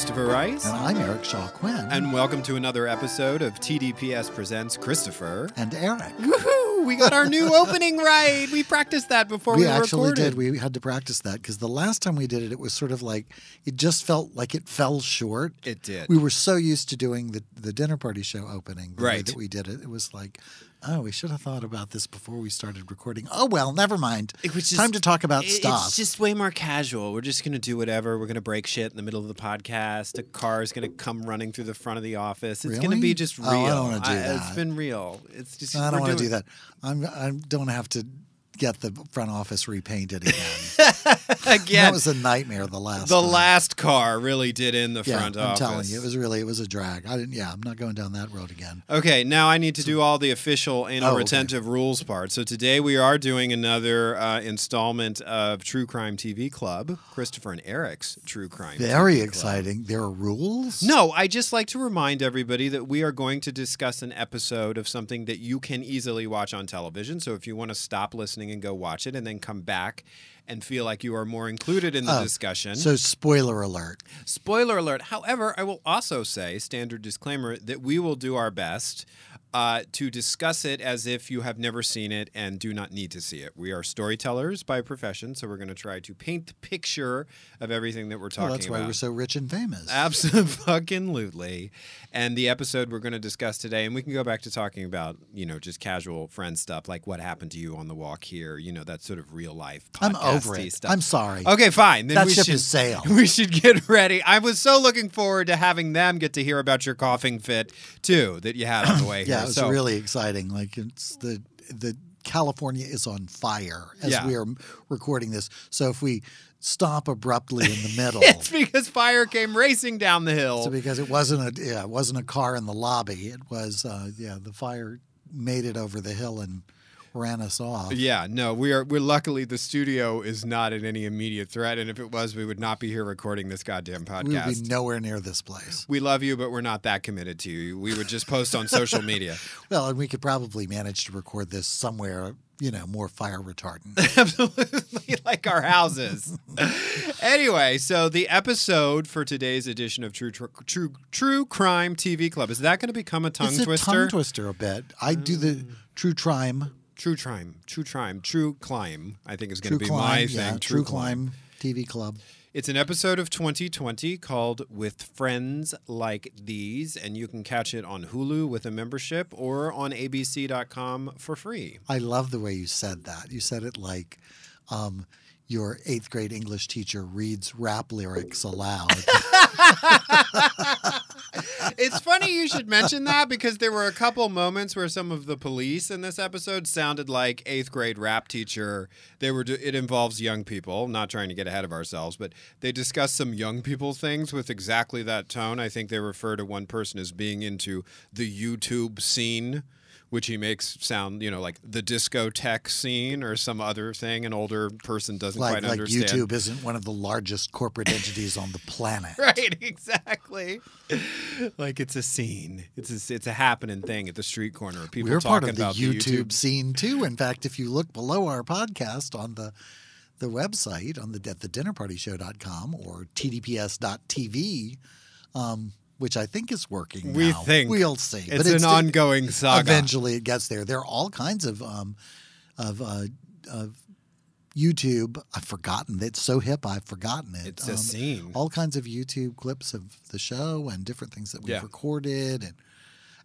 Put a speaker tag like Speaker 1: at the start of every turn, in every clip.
Speaker 1: Christopher Rice.
Speaker 2: And I'm Eric Shaw Quinn.
Speaker 1: And welcome to another episode of TDPS Presents Christopher.
Speaker 2: And Eric.
Speaker 1: Woohoo! We got our new opening right. We practiced that before we,
Speaker 2: we actually
Speaker 1: recorded.
Speaker 2: did. We had to practice that because the last time we did it, it was sort of like it just felt like it fell short.
Speaker 1: It did.
Speaker 2: We were so used to doing the the dinner party show opening, the
Speaker 1: Right.
Speaker 2: that we did it. It was like, oh, we should have thought about this before we started recording. Oh well, never mind.
Speaker 1: It was just, Time
Speaker 2: to talk about
Speaker 1: It-
Speaker 2: stuff.
Speaker 1: It's just way more casual. We're just going to do whatever. We're going to break shit in the middle of the podcast. A car is going to come running through the front of the office. It's going to be just real.
Speaker 2: Oh, I don't wanna do
Speaker 1: It's
Speaker 2: that.
Speaker 1: It's been real. It's just
Speaker 2: I don't want to do that. I'm I don't have to get the front office repainted again.
Speaker 1: Again,
Speaker 2: that was a nightmare the last
Speaker 1: the
Speaker 2: time.
Speaker 1: last car really did in the
Speaker 2: yeah,
Speaker 1: front
Speaker 2: I'm
Speaker 1: office.
Speaker 2: telling you, it was really it was a drag. I didn't. Yeah, I'm not going down that road again.
Speaker 1: Okay, now I need to do all the official anal
Speaker 2: Oh, okay.
Speaker 1: retentive rules part. So today we are doing another uh, installment of True Crime TV Club, Christopher and Eric's True Crime.
Speaker 2: Very
Speaker 1: TV Club.
Speaker 2: exciting. There are rules.
Speaker 1: No, I just like to remind everybody that we are going to discuss an episode of something that you can easily watch on television. So if you want to stop listening and go watch it and then come back and feel like you are more included in the
Speaker 2: Oh,
Speaker 1: discussion.
Speaker 2: So spoiler alert.
Speaker 1: Spoiler alert. However, I will also say, standard disclaimer, that we will do our best uh, to discuss it as if you have never seen it and do not need to see it. We are storytellers by profession, so we're going to try to paint the picture of everything that we're talking
Speaker 2: Well, that's why
Speaker 1: about.
Speaker 2: we're so rich and famous.
Speaker 1: Absolutely. And the episode we're going to discuss today, and we can go back to talking about, you know, just casual friend stuff, like what happened to you on the walk here, you know, that sort of real life
Speaker 2: I'm over it.
Speaker 1: stuff.
Speaker 2: I'm sorry.
Speaker 1: Okay, fine. Then
Speaker 2: That ship
Speaker 1: should,
Speaker 2: has sailed.
Speaker 1: We should get ready. I was so looking forward to having them get to hear about your coughing fit too that you had on the way here.
Speaker 2: Yeah, it was
Speaker 1: so,
Speaker 2: really exciting. Like it's the the California is on fire as
Speaker 1: Yeah.
Speaker 2: we are recording this. So if we stop abruptly in the middle,
Speaker 1: it's because fire came racing down the hill.
Speaker 2: so because it wasn't a yeah, it wasn't a car in the lobby. It was uh, yeah, the fire made it over the hill and ran us off.
Speaker 1: Yeah, no, we are. We're luckily the studio is not in any immediate threat, and if it was, we would not be here recording this goddamn podcast.
Speaker 2: We would be nowhere near this place.
Speaker 1: We love you, but we're not that committed to you. We would just post on social media.
Speaker 2: Well, and we could probably manage to record this somewhere, you know, more fire retardant.
Speaker 1: Absolutely, like our houses. anyway, so the episode for today's edition of True True True, True Crime TV Club is that going to become a tongue
Speaker 2: it's a
Speaker 1: twister?
Speaker 2: tongue twister a bit. I do the mm. true crime,
Speaker 1: True Crime, True Crime, True Climb. I think is going to be
Speaker 2: climb,
Speaker 1: my
Speaker 2: yeah,
Speaker 1: thing.
Speaker 2: true climb TV club.
Speaker 1: It's an episode of 2020 called With Friends Like These, and you can catch it on Hulu with a membership or on abc.com for free.
Speaker 2: I love the way you said that. You said it like um, your eighth grade English teacher reads rap lyrics aloud.
Speaker 1: It's funny you should mention that because there were a couple moments where some of the police in this episode sounded like eighth grade rap teacher. They were. It involves young people. Not trying to get ahead of ourselves, but they discuss some young people things with exactly that tone. I think they refer to one person as being into the YouTube scene. Which he makes sound, you know, like the discotheque scene or some other thing an older person doesn't
Speaker 2: like
Speaker 1: quite
Speaker 2: like
Speaker 1: understand.
Speaker 2: YouTube isn't one of the largest corporate entities on the planet.
Speaker 1: Right, exactly. like it's a scene. It's a, it's a happening thing at the street corner. People
Speaker 2: We're
Speaker 1: talking
Speaker 2: part of the
Speaker 1: about
Speaker 2: YouTube,
Speaker 1: the YouTube.
Speaker 2: scene too. In fact, if you look below our podcast on the the website on the at the dinnerpartyshow.com or tdps.tv, um, which I think is working.
Speaker 1: We
Speaker 2: now.
Speaker 1: think.
Speaker 2: we'll see.
Speaker 1: It's an ongoing saga.
Speaker 2: Eventually, it gets there. There are all kinds of um, of, uh, of YouTube. I've forgotten. It's so hip. I've forgotten it.
Speaker 1: It's a
Speaker 2: Um,
Speaker 1: scene.
Speaker 2: All kinds of YouTube clips of the show and different things that we've
Speaker 1: Yeah.
Speaker 2: recorded and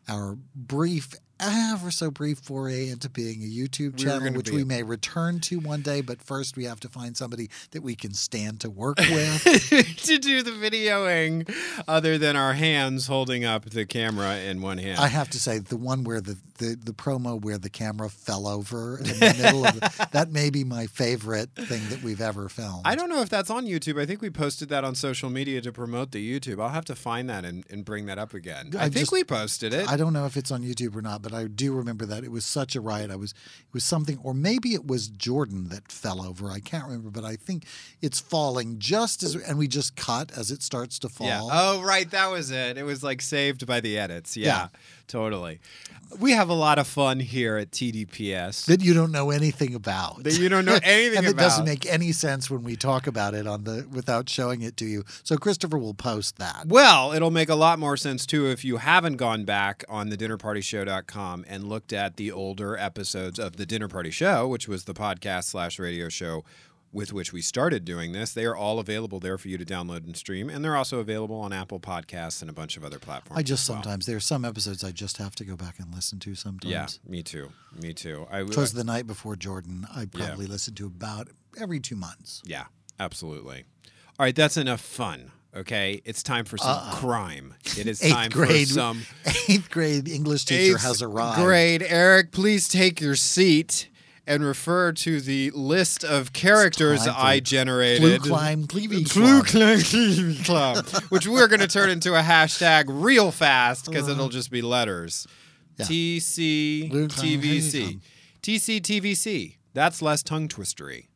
Speaker 2: our brief, ever so brief foray into being a YouTube channel, which we
Speaker 1: a-
Speaker 2: may return to one day. But first, we have to find somebody that we can stand to work with.
Speaker 1: to do the videoing, other than our hands holding up the camera in one hand.
Speaker 2: I have to say, the one where the, the, the promo where the camera fell over in the middle of the, that may be my favorite thing that we've ever filmed.
Speaker 1: I don't know if that's on YouTube. I think we posted that on social media to promote the YouTube. I'll have to find that and, and bring that up again. I,
Speaker 2: I
Speaker 1: think
Speaker 2: just-
Speaker 1: we posted it.
Speaker 2: I don't know if it's on YouTube or not, but I do remember that it was such a riot. I was it was something, or maybe it was Jordan that fell over. I can't remember, but I think it's falling just as, and we just cut as it starts to fall.
Speaker 1: Yeah. Oh, right. That was it. It was like saved by the edits. Yeah,
Speaker 2: Yeah.
Speaker 1: Totally. We have a lot of fun here at TDPS.
Speaker 2: That you don't know anything about.
Speaker 1: That you don't know anything about.
Speaker 2: and it doesn't make any sense when we talk about it on the without showing it to you. So Christopher will post that.
Speaker 1: Well, it'll make a lot more sense too if you haven't gone back on the dinnerpartyshow.com and looked at the older episodes of the Dinner Party Show, which was the podcast slash radio show with which we started doing this. They are all available there for you to download and stream, and they're also available on Apple Podcasts and a bunch of other platforms.
Speaker 2: I just
Speaker 1: well.
Speaker 2: sometimes there are some episodes I just have to go back and listen to sometimes.
Speaker 1: Yeah, me too. Me too. I
Speaker 2: Twas the night before Jordan. I probably listened to about every two months.
Speaker 1: Yeah, absolutely. All right, that's enough fun. Okay, it's time for some uh-uh. crime. It is time
Speaker 2: grade
Speaker 1: for some
Speaker 2: eighth grade English teacher has arrived.
Speaker 1: Grade, Eric, please take your seat and refer to the list of characters I generated.
Speaker 2: climb Club.
Speaker 1: Climb Club, which we're going to turn into a hashtag real fast because it'll just be letters.
Speaker 2: Uh-huh. Yeah. Flu Climb TV
Speaker 1: TCTVC. That's less tongue twistery.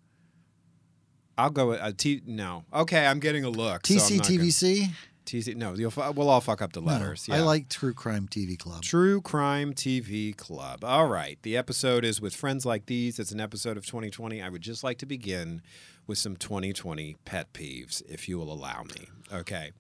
Speaker 1: I'll go with uh, T. No. Okay, I'm getting a look. so I'm gonna-
Speaker 2: TCTVC.
Speaker 1: TC. No, you'll, we'll all fuck up the
Speaker 2: No,
Speaker 1: letters.
Speaker 2: I like True Crime TV Club.
Speaker 1: True Crime TV Club. All right. The episode is with friends like these. It's an episode of 2020. I would just like to begin with some 2020 pet peeves, if you will allow me. Okay.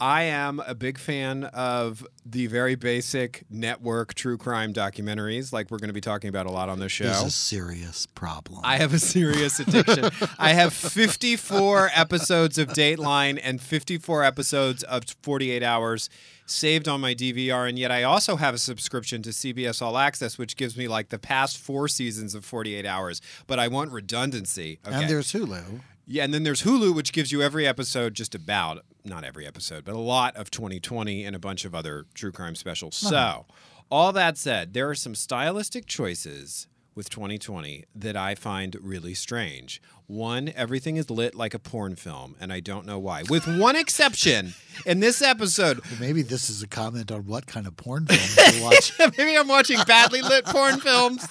Speaker 1: I am a big fan of the very basic network true crime documentaries, like we're going to be talking about a lot on this show.
Speaker 2: There's a serious problem.
Speaker 1: I have a serious addiction. I have 54 episodes of Dateline and 54 episodes of 48 Hours saved on my DVR, and yet I also have a subscription to CBS All Access, which gives me like the past four seasons of 48 Hours. But I want redundancy. Okay.
Speaker 2: And there's Hulu.
Speaker 1: Yeah, and then there's Hulu, which gives you every episode, just about, not every episode, but a lot of 2020 and a bunch of other true crime specials. Uh-huh. So, all that said, there are some stylistic choices with 2020 that I find really strange. One, everything is lit like a porn film, and I don't know why. With one exception, in this episode,
Speaker 2: Maybe this is a comment on what kind of porn film you watch.
Speaker 1: maybe I'm watching badly lit porn films.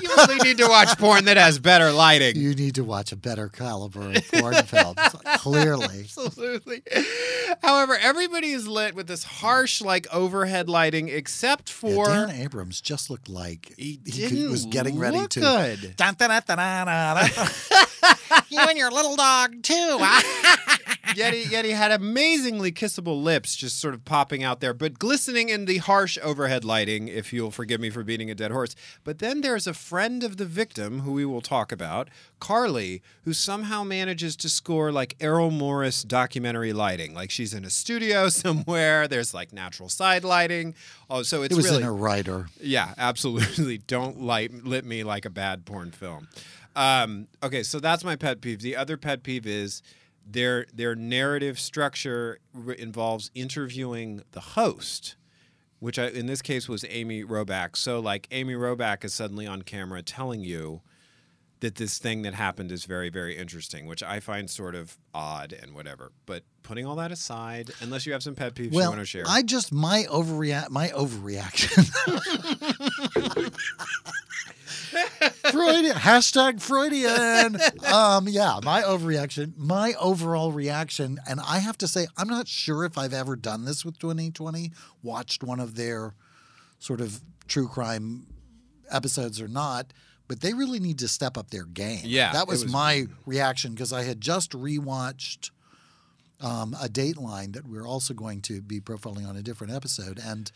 Speaker 1: You really need to watch porn that has better lighting.
Speaker 2: You need to watch a better caliber of porn films. Clearly.
Speaker 1: Absolutely. However, everybody is lit with this harsh, like overhead lighting, except
Speaker 2: Yeah,
Speaker 1: for
Speaker 2: Dan Abrams just looked like
Speaker 1: he,
Speaker 2: could-
Speaker 1: didn't
Speaker 2: was getting ready to.
Speaker 1: Good.
Speaker 2: You and your little dog too.
Speaker 1: yet, he, yet he had amazingly kissable lips, just sort of popping out there, but glistening in the harsh overhead lighting. If you'll forgive me for beating a dead horse. But then there's a friend of the victim who we will talk about, Carly, who somehow manages to score like Errol Morris documentary lighting, like she's in a studio somewhere. There's like natural side lighting. Oh, so it's
Speaker 2: it was
Speaker 1: really
Speaker 2: in a writer.
Speaker 1: Yeah, absolutely. Don't light lit me like a bad porn film. Um, okay, so that's my pet peeve. The other pet peeve is their their narrative structure r- involves interviewing the host, which I, in this case was Amy Robach. So like Amy Robach is suddenly on camera telling you that this thing that happened is very very interesting, which I find sort of odd and whatever. But putting all that aside, unless you have some pet peeves you want to share.
Speaker 2: I just my overreact my overreaction. Freudian hashtag Freudian. Um, yeah, my overreaction, my overall reaction, and I have to say, I'm not sure if I've ever done this with 2020. Watched one of their sort of true crime episodes or not, but they really need to step up their game.
Speaker 1: Yeah,
Speaker 2: that was,
Speaker 1: was-
Speaker 2: my reaction because I had just rewatched um, a Dateline that we're also going to be profiling on a different episode, and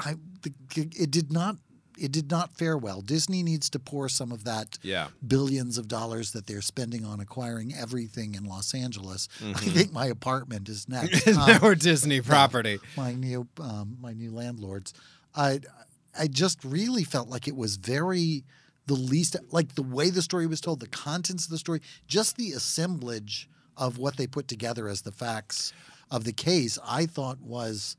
Speaker 2: I the, it did not it did not fare well. Disney needs to pour some of that
Speaker 1: yeah.
Speaker 2: billions of dollars that they're spending on acquiring everything in Los Angeles. I
Speaker 1: Mm-hmm.
Speaker 2: think my apartment is next.
Speaker 1: Is
Speaker 2: Um,
Speaker 1: now a Disney property.
Speaker 2: my new um, my new landlords. I I just really felt like it was very the least like the way the story was told, the contents of the story, just the assemblage of what they put together as the facts of the case. I thought was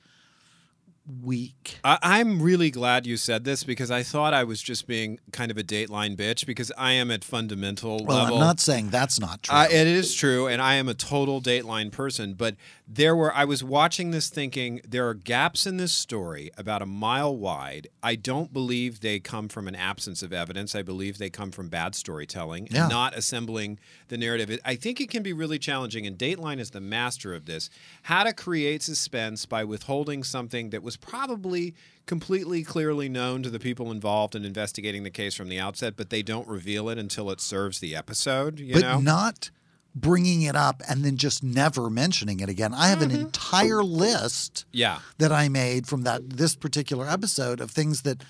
Speaker 2: weak.
Speaker 1: I, I'm really glad you said this because I thought I was just being kind of a Dateline bitch because I am at fundamental
Speaker 2: Well,
Speaker 1: level.
Speaker 2: I'm not saying that's not true.
Speaker 1: Uh, it is true, and I am a total Dateline person. But there were, I was watching this thinking there are gaps in this story about a mile wide. I don't believe they come from an absence of evidence. I believe they come from bad storytelling
Speaker 2: Yeah.
Speaker 1: and not assembling the narrative. I think it can be really challenging, and Dateline is the master of this how to create suspense by withholding something that was probably completely clearly known to the people involved in investigating the case from the outset, but they don't reveal it until it serves the episode. You
Speaker 2: but
Speaker 1: know?
Speaker 2: not bringing it up and then just never mentioning it again. I have
Speaker 1: Mm-hmm.
Speaker 2: an entire list
Speaker 1: Yeah.
Speaker 2: that I made from that this particular episode of things that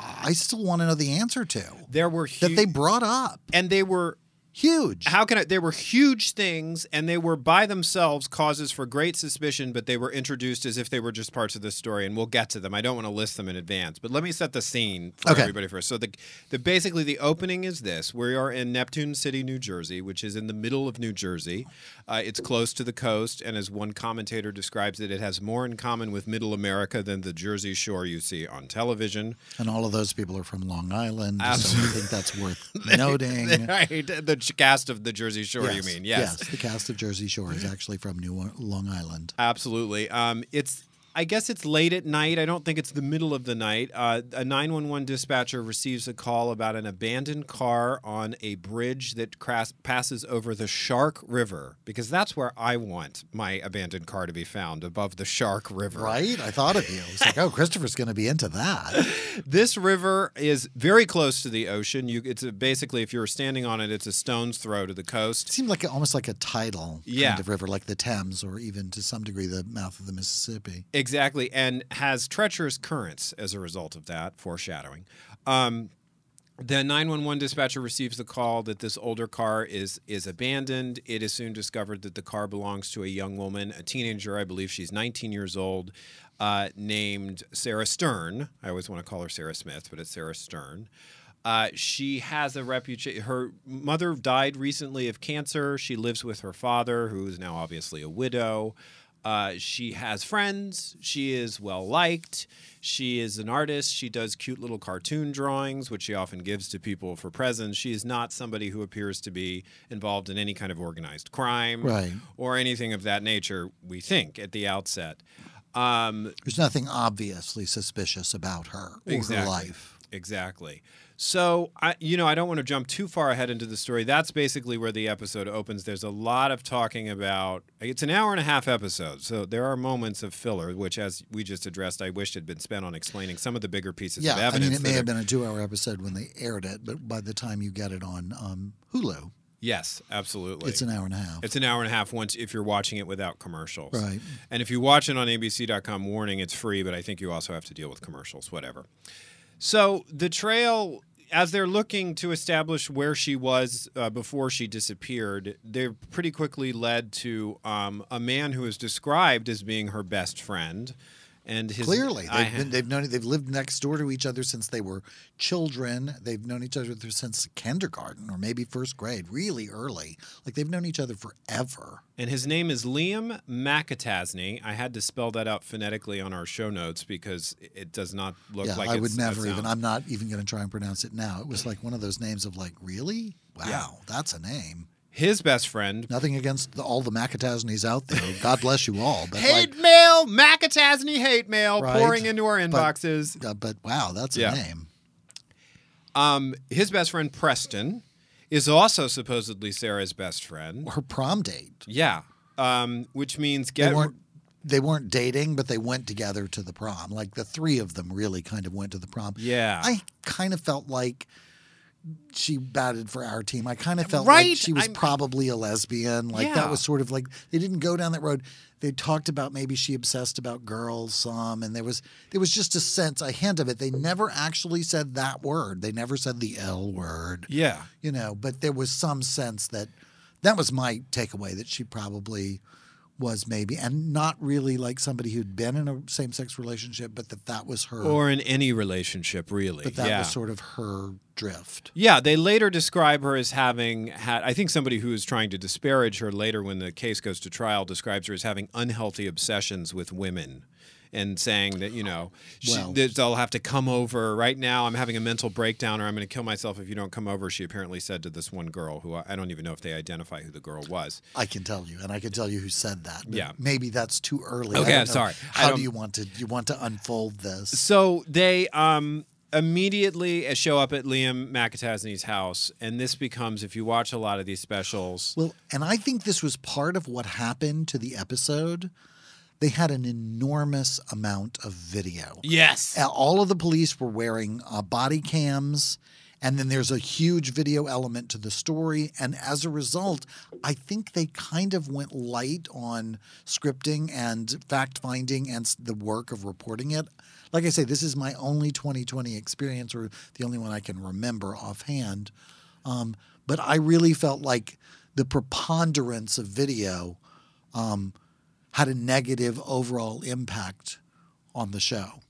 Speaker 2: I still want to know the answer to
Speaker 1: There were
Speaker 2: that they brought up.
Speaker 1: and they were
Speaker 2: Huge.
Speaker 1: how can I? They were huge things, and they were by themselves causes for great suspicion, but they were introduced as if they were just parts of the story, and we'll get to them. I don't want to list them in advance, but let me set the scene for
Speaker 2: Okay.
Speaker 1: everybody first. So the, the basically the opening is this: we are in Neptune City, New Jersey, which is in the middle of New Jersey. Uh, it's close to the coast, and as one commentator describes it, it has more in common with Middle America than the Jersey Shore you see on television.
Speaker 2: and all of those people are from Long Island. So I think that's worth noting.
Speaker 1: right, the cast of the Jersey Shore, you mean? Yes.
Speaker 2: The cast of Jersey Shore is actually from New Long Island.
Speaker 1: Absolutely. Um, it's. I guess it's late at night. I don't think it's the middle of the night. Uh, a 911 dispatcher receives a call about an abandoned car on a bridge that cras- passes over the Shark River, because that's where I want my abandoned car to be found, above the Shark River.
Speaker 2: Right? I thought of you. It's like, oh, Christopher's going to be into that.
Speaker 1: This river is very close to the ocean. You, it's a, basically, if you're standing on it, it's a stone's throw to the
Speaker 2: It
Speaker 1: coast.
Speaker 2: seemed like a, almost like a tidal
Speaker 1: Yeah.
Speaker 2: kind of river, like the Thames, or even to some degree the mouth of the Mississippi.
Speaker 1: Exactly, and has treacherous currents as a result of that, foreshadowing. Um, the 911 dispatcher receives the call that this older car is is abandoned. It is soon discovered that the car belongs to a young woman, a teenager, I believe she's 19 years old, uh, named Sarah Stern. I always want to call her Sarah Smith, but it's Sarah Stern. Uh, she has a reputation. Her mother died recently of cancer. She lives with her father, who is now obviously a widow. Uh, she has friends. She is well liked. She is an artist. She does cute little cartoon drawings, which she often gives to people for presents. She is not somebody who appears to be involved in any kind of organized crime
Speaker 2: Right.
Speaker 1: or anything of that nature, we think, at the outset. Um,
Speaker 2: There's nothing obviously suspicious about her or her life.
Speaker 1: Exactly. So, I, you know, I don't want to jump too far ahead into the story. That's basically where the episode opens. There's a lot of talking about. It's an hour and a half episode, so there are moments of filler, which, as we just addressed, I wished had been spent on explaining some of the bigger pieces
Speaker 2: Yeah,
Speaker 1: of evidence.
Speaker 2: I mean, it may have been a two-hour episode when they aired it, but by the time you get it on um, Hulu,
Speaker 1: Yes, absolutely.
Speaker 2: it's an hour and a half.
Speaker 1: It's an hour and a half once if you're watching it without commercials.
Speaker 2: Right.
Speaker 1: And if you watch it on ABC.com, warning, it's free, but I think you also have to deal with commercials, whatever. So the trail, as they're looking to establish where she was uh, before she disappeared, they're pretty quickly led to um, a man who is described as being her best friend. And his
Speaker 2: Clearly, they've, been, they've known they've lived next door to each other since they were children. They've known each other since kindergarten or maybe first grade, really early. Like they've known each other forever.
Speaker 1: And his name is Liam McAtasney. I had to spell that out phonetically on our show notes because it does not look like.
Speaker 2: yeah,
Speaker 1: like
Speaker 2: I would never even. I'm not even going to try and pronounce it now. It was like one of those names of like, really? Wow,
Speaker 1: Yeah.
Speaker 2: that's a name.
Speaker 1: His best friend.
Speaker 2: Nothing against the, all the McAtasneys out there. God bless you all. But
Speaker 1: Hate
Speaker 2: like,
Speaker 1: mail, McAtasney hate mail
Speaker 2: Right.
Speaker 1: pouring into our
Speaker 2: But-
Speaker 1: inboxes.
Speaker 2: uh, but wow, that's
Speaker 1: Yeah.
Speaker 2: a name.
Speaker 1: Um, his best friend Preston is also supposedly Sarah's best friend.
Speaker 2: Her prom date.
Speaker 1: Yeah, um, which means
Speaker 2: They
Speaker 1: get
Speaker 2: weren't. They weren't dating, but they went together to the prom. Like the three of them really kind of went to the prom.
Speaker 1: yeah.
Speaker 2: I kind of felt like she batted for our team. I kind of felt
Speaker 1: Right,
Speaker 2: like she was
Speaker 1: I'm-
Speaker 2: probably a lesbian. Like
Speaker 1: Yeah.
Speaker 2: that was sort of like they didn't go down that road. They talked about maybe she obsessed about girls some, and there was there was just a sense, a hint of it. They never actually said that word. They never said the L word.
Speaker 1: yeah.
Speaker 2: You know, but there was some sense that that was my takeaway that she probably was maybe and not really like somebody who'd been in a same-sex relationship but that that was her
Speaker 1: Or in any relationship, really.
Speaker 2: but that
Speaker 1: yeah.
Speaker 2: was sort of her drift
Speaker 1: Yeah, they later describe her as having had. I think somebody who is trying to disparage her later when the case goes to trial describes her as having unhealthy obsessions with women. And saying that you know she,
Speaker 2: Well-
Speaker 1: that they'll have to come over right now. I'm having a mental breakdown, or I'm going to kill myself if you don't come over. She apparently said to this one girl, who I I don't even know if they identify who the girl was.
Speaker 2: I can tell you, and I can tell you who said that.
Speaker 1: Yeah.
Speaker 2: maybe that's too early.
Speaker 1: Okay,
Speaker 2: don't
Speaker 1: I'm
Speaker 2: know.
Speaker 1: sorry.
Speaker 2: How
Speaker 1: don't-
Speaker 2: you want to you want to unfold this?
Speaker 1: So they um, immediately uh, show up at Liam McAtasney's house, and this becomes, if you watch a lot of these specials,
Speaker 2: Well, and I think this was part of what happened to the episode. They had an enormous amount of video.
Speaker 1: yes,
Speaker 2: All of the police were wearing uh, body cams, and then there's a huge video element to the story. And as a result, I think they kind of went light on scripting and fact finding and the work of reporting it. Like I say, this is my only 2020 experience, or the only one I can remember offhand. Um, but I really felt like the preponderance of video um, had a negative overall impact on the show.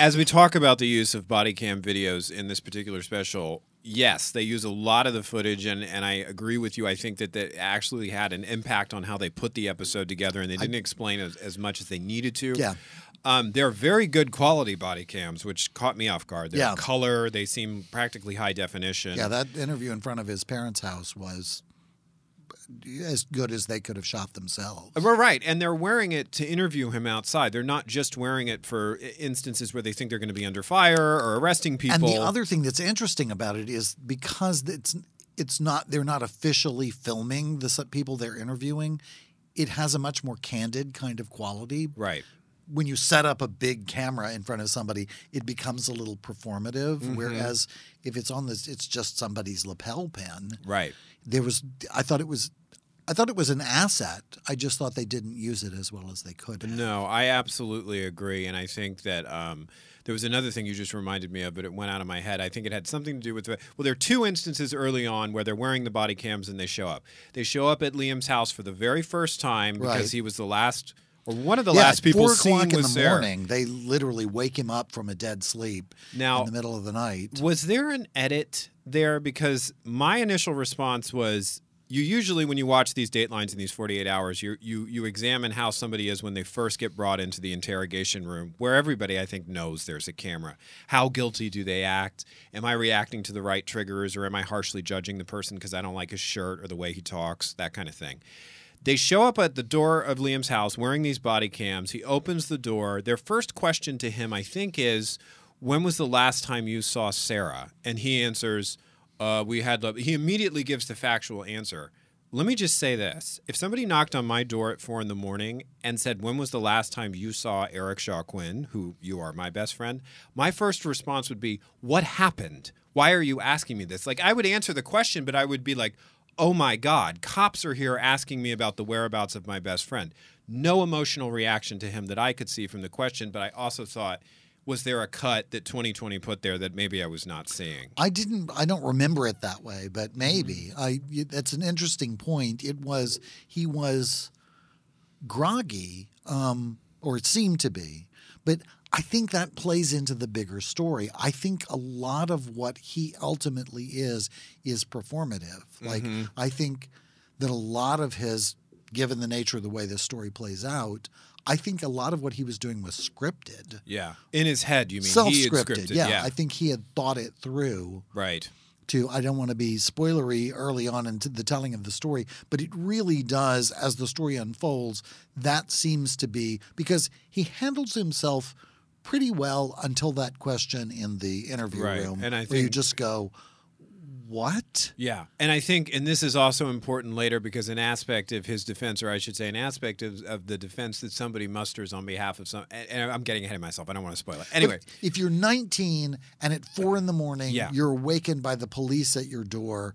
Speaker 1: as we talk about the use of body cam videos in this particular special, yes, they use a lot of the footage, and, and I agree with you. I think that that actually had an impact on how they put the episode together, and they didn't explain as, as much as they needed to.
Speaker 2: Yeah.
Speaker 1: Um, they're very good quality body cams, which caught me off guard. They're
Speaker 2: Yeah.
Speaker 1: color, they seem practically high definition.
Speaker 2: Yeah, that interview in front of his parents' house was as good as they could have shot themselves.
Speaker 1: We're right, and they're wearing it to interview him outside. They're not just wearing it for instances where they think they're going to be under fire or arresting people.
Speaker 2: And the other thing that's interesting about it is because it's it's not they're not officially filming the people they're interviewing. It has a much more candid kind of quality.
Speaker 1: right.
Speaker 2: When you set up a big camera in front of somebody, it becomes a little performative.
Speaker 1: Mm-hmm.
Speaker 2: Whereas if it's on this, it's just somebody's lapel pin.
Speaker 1: Right.
Speaker 2: There was, I thought it was, I thought it was an asset. I just thought they didn't use it as well as they could. have.
Speaker 1: No, I absolutely agree, and I think that um, there was another thing you just reminded me of, but it went out of my head. I think it had something to do with the, well, there are two instances early on where they're wearing the body cams and they show up. They show up at Liam's house for the very first time because
Speaker 2: Right.
Speaker 1: he was the last or one of the
Speaker 2: yeah,
Speaker 1: last people
Speaker 2: four o'clock in the morning. They literally wake him up from a dead sleep
Speaker 1: Now-
Speaker 2: in the middle of the night.
Speaker 1: Was there an edit there? Because my initial response was you usually when you watch these datelines in these 48 hours you you you examine how somebody is when they first get brought into the interrogation room where everybody I think knows there's a camera how guilty do they act am I reacting to the right triggers or am I harshly judging the person because I don't like his shirt or the way he talks that kind of thing they show up at the door of Liam's house wearing these body cams. He opens the door. Their first question to him, I think, is, "When was the last time you saw Sarah?" And he answers, uh, "We had." Love. He immediately gives the factual answer. Let me just say this: If somebody knocked on my door at four in the morning and said, "When was the last time you saw Eric Shaw Quinn, who you are my best friend?" my first response would be, "What happened? Why are you asking me this?" Like I would answer the question, but I would be like oh my God, cops are here asking me about the whereabouts of my best friend. No emotional reaction to him that I could see from the question, but I also thought, was there a cut that 2020 put there that maybe I was not seeing?
Speaker 2: I didn't. I don't remember it that way, but maybe. I. That's an interesting point. It was he was groggy, um, or it seemed to be, but I think that plays into the bigger story. I think a lot of what he ultimately is is performative. Like mm-hmm. I think that a lot of his, given the nature of the way this story plays out, I think a lot of what he was doing was scripted.
Speaker 1: Yeah. In his head, you mean?
Speaker 2: Self-scripted,
Speaker 1: scripted,
Speaker 2: yeah. I think he had thought it through
Speaker 1: right.
Speaker 2: to I don't want to be spoilery early on into the telling of the story, but it really does as the story unfolds. That seems to be because he handles himself pretty well until that question in the interview
Speaker 1: Right,
Speaker 2: room,
Speaker 1: and I
Speaker 2: where you just go, "What?"
Speaker 1: Yeah. And I think, and this is also important later because an aspect of his defense, or I should say, an aspect of, of the defense that somebody musters on behalf of some, and, I'm getting ahead of myself. I don't want to spoil it. Anyway.
Speaker 2: But if you're 19 and at four in the morning,
Speaker 1: Yeah.
Speaker 2: you're awakened by the police at your door,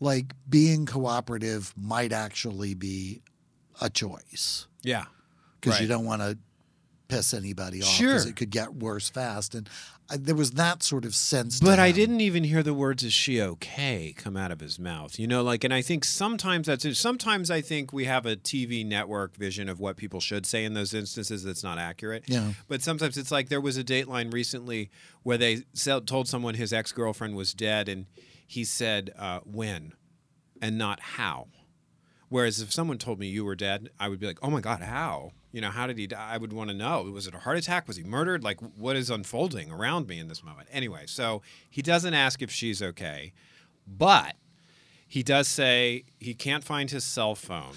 Speaker 2: like being cooperative might actually be a choice.
Speaker 1: yeah.
Speaker 2: because you don't want to piss anybody off
Speaker 1: Sure.
Speaker 2: because it could get worse fast. And I, there was that sort of sense.
Speaker 1: But I didn't even hear the words "Is she okay?" come out of his mouth. You know, like, and I think sometimes that's it. Sometimes I think we have a TV network vision of what people should say in those instances that's not accurate.
Speaker 2: Yeah.
Speaker 1: But sometimes it's like there was a Dateline recently where they told someone his ex girlfriend was dead, and he said uh, when and not how. Whereas if someone told me you were dead, I would be like, oh my God, how? You know, how did he die? I would want to know. Was it a heart attack? Was he murdered? Like, what is unfolding around me in this moment? Anyway, so he doesn't ask if she's okay, but he does say he can't find his cell phone,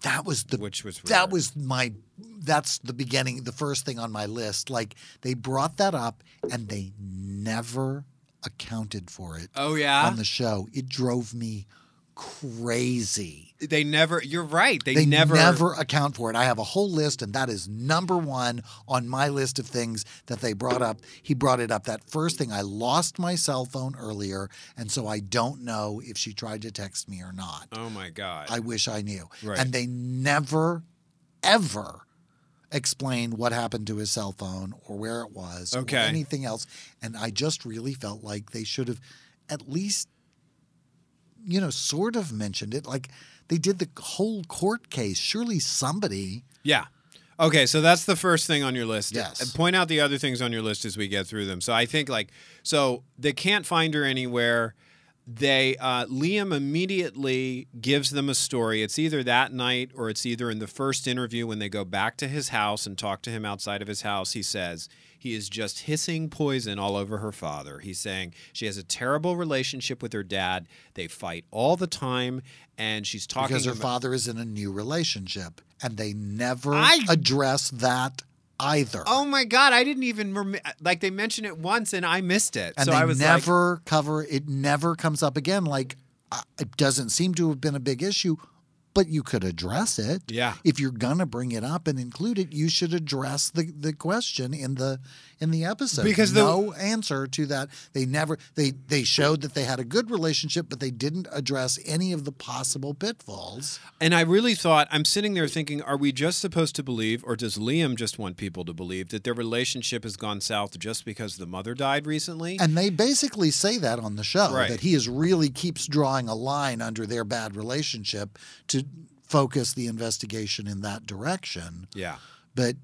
Speaker 2: That was the
Speaker 1: which was
Speaker 2: that
Speaker 1: weird.
Speaker 2: was my that's the beginning the first thing on my list like they brought that up and they never accounted for it
Speaker 1: Oh yeah,
Speaker 2: on the show it drove me crazy
Speaker 1: they never. You're right. They,
Speaker 2: they
Speaker 1: never.
Speaker 2: never account for it i have a whole list and that is number one on my list of things that they brought up he brought it up that first thing i lost my cell phone earlier and so i don't know if she tried to text me or not
Speaker 1: Oh my God.
Speaker 2: I wish I knew.
Speaker 1: Right.
Speaker 2: And they never, ever explain what happened to his cell phone or where it was
Speaker 1: Okay.
Speaker 2: or anything else. And I just really felt like they should have at least, you know, sort of mentioned it. Like they did the whole court case. Surely somebody.
Speaker 1: Yeah. Okay, so that's the first thing on your list.
Speaker 2: Yes.
Speaker 1: And Point out the other things on your list as we get through them. So I think like so they can't find her anywhere. They uh, Liam immediately gives them a story. It's either that night or it's either in the first interview when they go back to his house and talk to him outside of his house. He says he is just hissing poison all over her father. He's saying she has a terrible relationship with her dad. They fight all the time, and she's talking
Speaker 2: Because her
Speaker 1: about-
Speaker 2: father is in a new relationship. And they never
Speaker 1: I-
Speaker 2: address that either.
Speaker 1: Oh my god, I didn't even rem- like they mentioned it once and I missed it.
Speaker 2: and
Speaker 1: so I was like,
Speaker 2: never cover it never comes up again like uh, it doesn't seem to have been a big issue but you could address it
Speaker 1: Yeah.
Speaker 2: if you're gonna bring it up and include it you should address the, the question in the in the episode
Speaker 1: Because the-
Speaker 2: no answer to that they never they they showed that they had a good relationship but they didn't address any of the possible pitfalls
Speaker 1: and I really thought I'm sitting there thinking, are we just supposed to believe, or does Liam just want people to believe that their relationship has gone south just because the mother died recently?
Speaker 2: And they basically say that on the show
Speaker 1: Right.
Speaker 2: that he is really keeps drawing a line under their bad relationship to focus the investigation in that direction.
Speaker 1: yeah.
Speaker 2: But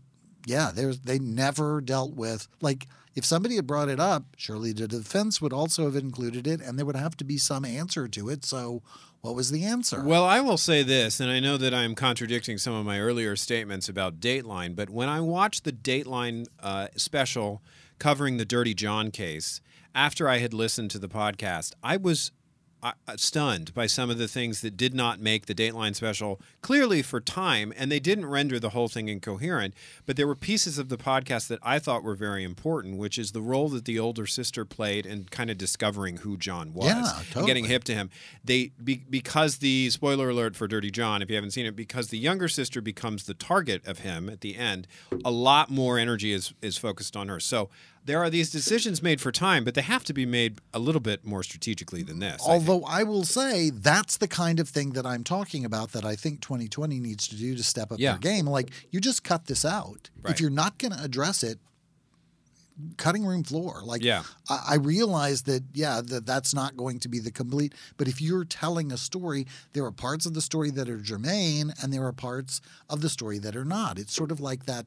Speaker 2: yeah, there's they never dealt with like if somebody had brought it up, surely the defense would also have included it and there would have to be some answer to it. So what was the answer?
Speaker 1: Well, I will say this, and I know that I'm contradicting some of my earlier statements about Dateline, but when I watched the Dateline uh, special covering the Dirty John case, after I had listened to the podcast, I was uh, stunned by some of the things that did not make the Dateline special clearly for time, and they didn't render the whole thing incoherent. But there were pieces of the podcast that I thought were very important, which is the role that the older sister played in kind of discovering who John was
Speaker 2: Yeah,
Speaker 1: and getting hip to him. They be, because the spoiler alert for Dirty John, if you haven't seen it, because the younger sister becomes the target of him at the end, a lot more energy is is focused on her. So there are these decisions made for time, but they have to be made a little bit more strategically than this. I.
Speaker 2: Although I will say that's the kind of thing that I'm talking about that I think 2020 needs to do to step up
Speaker 1: Yeah.
Speaker 2: their game. Like you just cut this out.
Speaker 1: Right.
Speaker 2: If you're not going to address it, cutting room floor. Like
Speaker 1: Yeah.
Speaker 2: I, I realize that yeah that that's not going to be the complete. But if you're telling a story, there are parts of the story that are germane, and there are parts of the story that are not. It's sort of like that.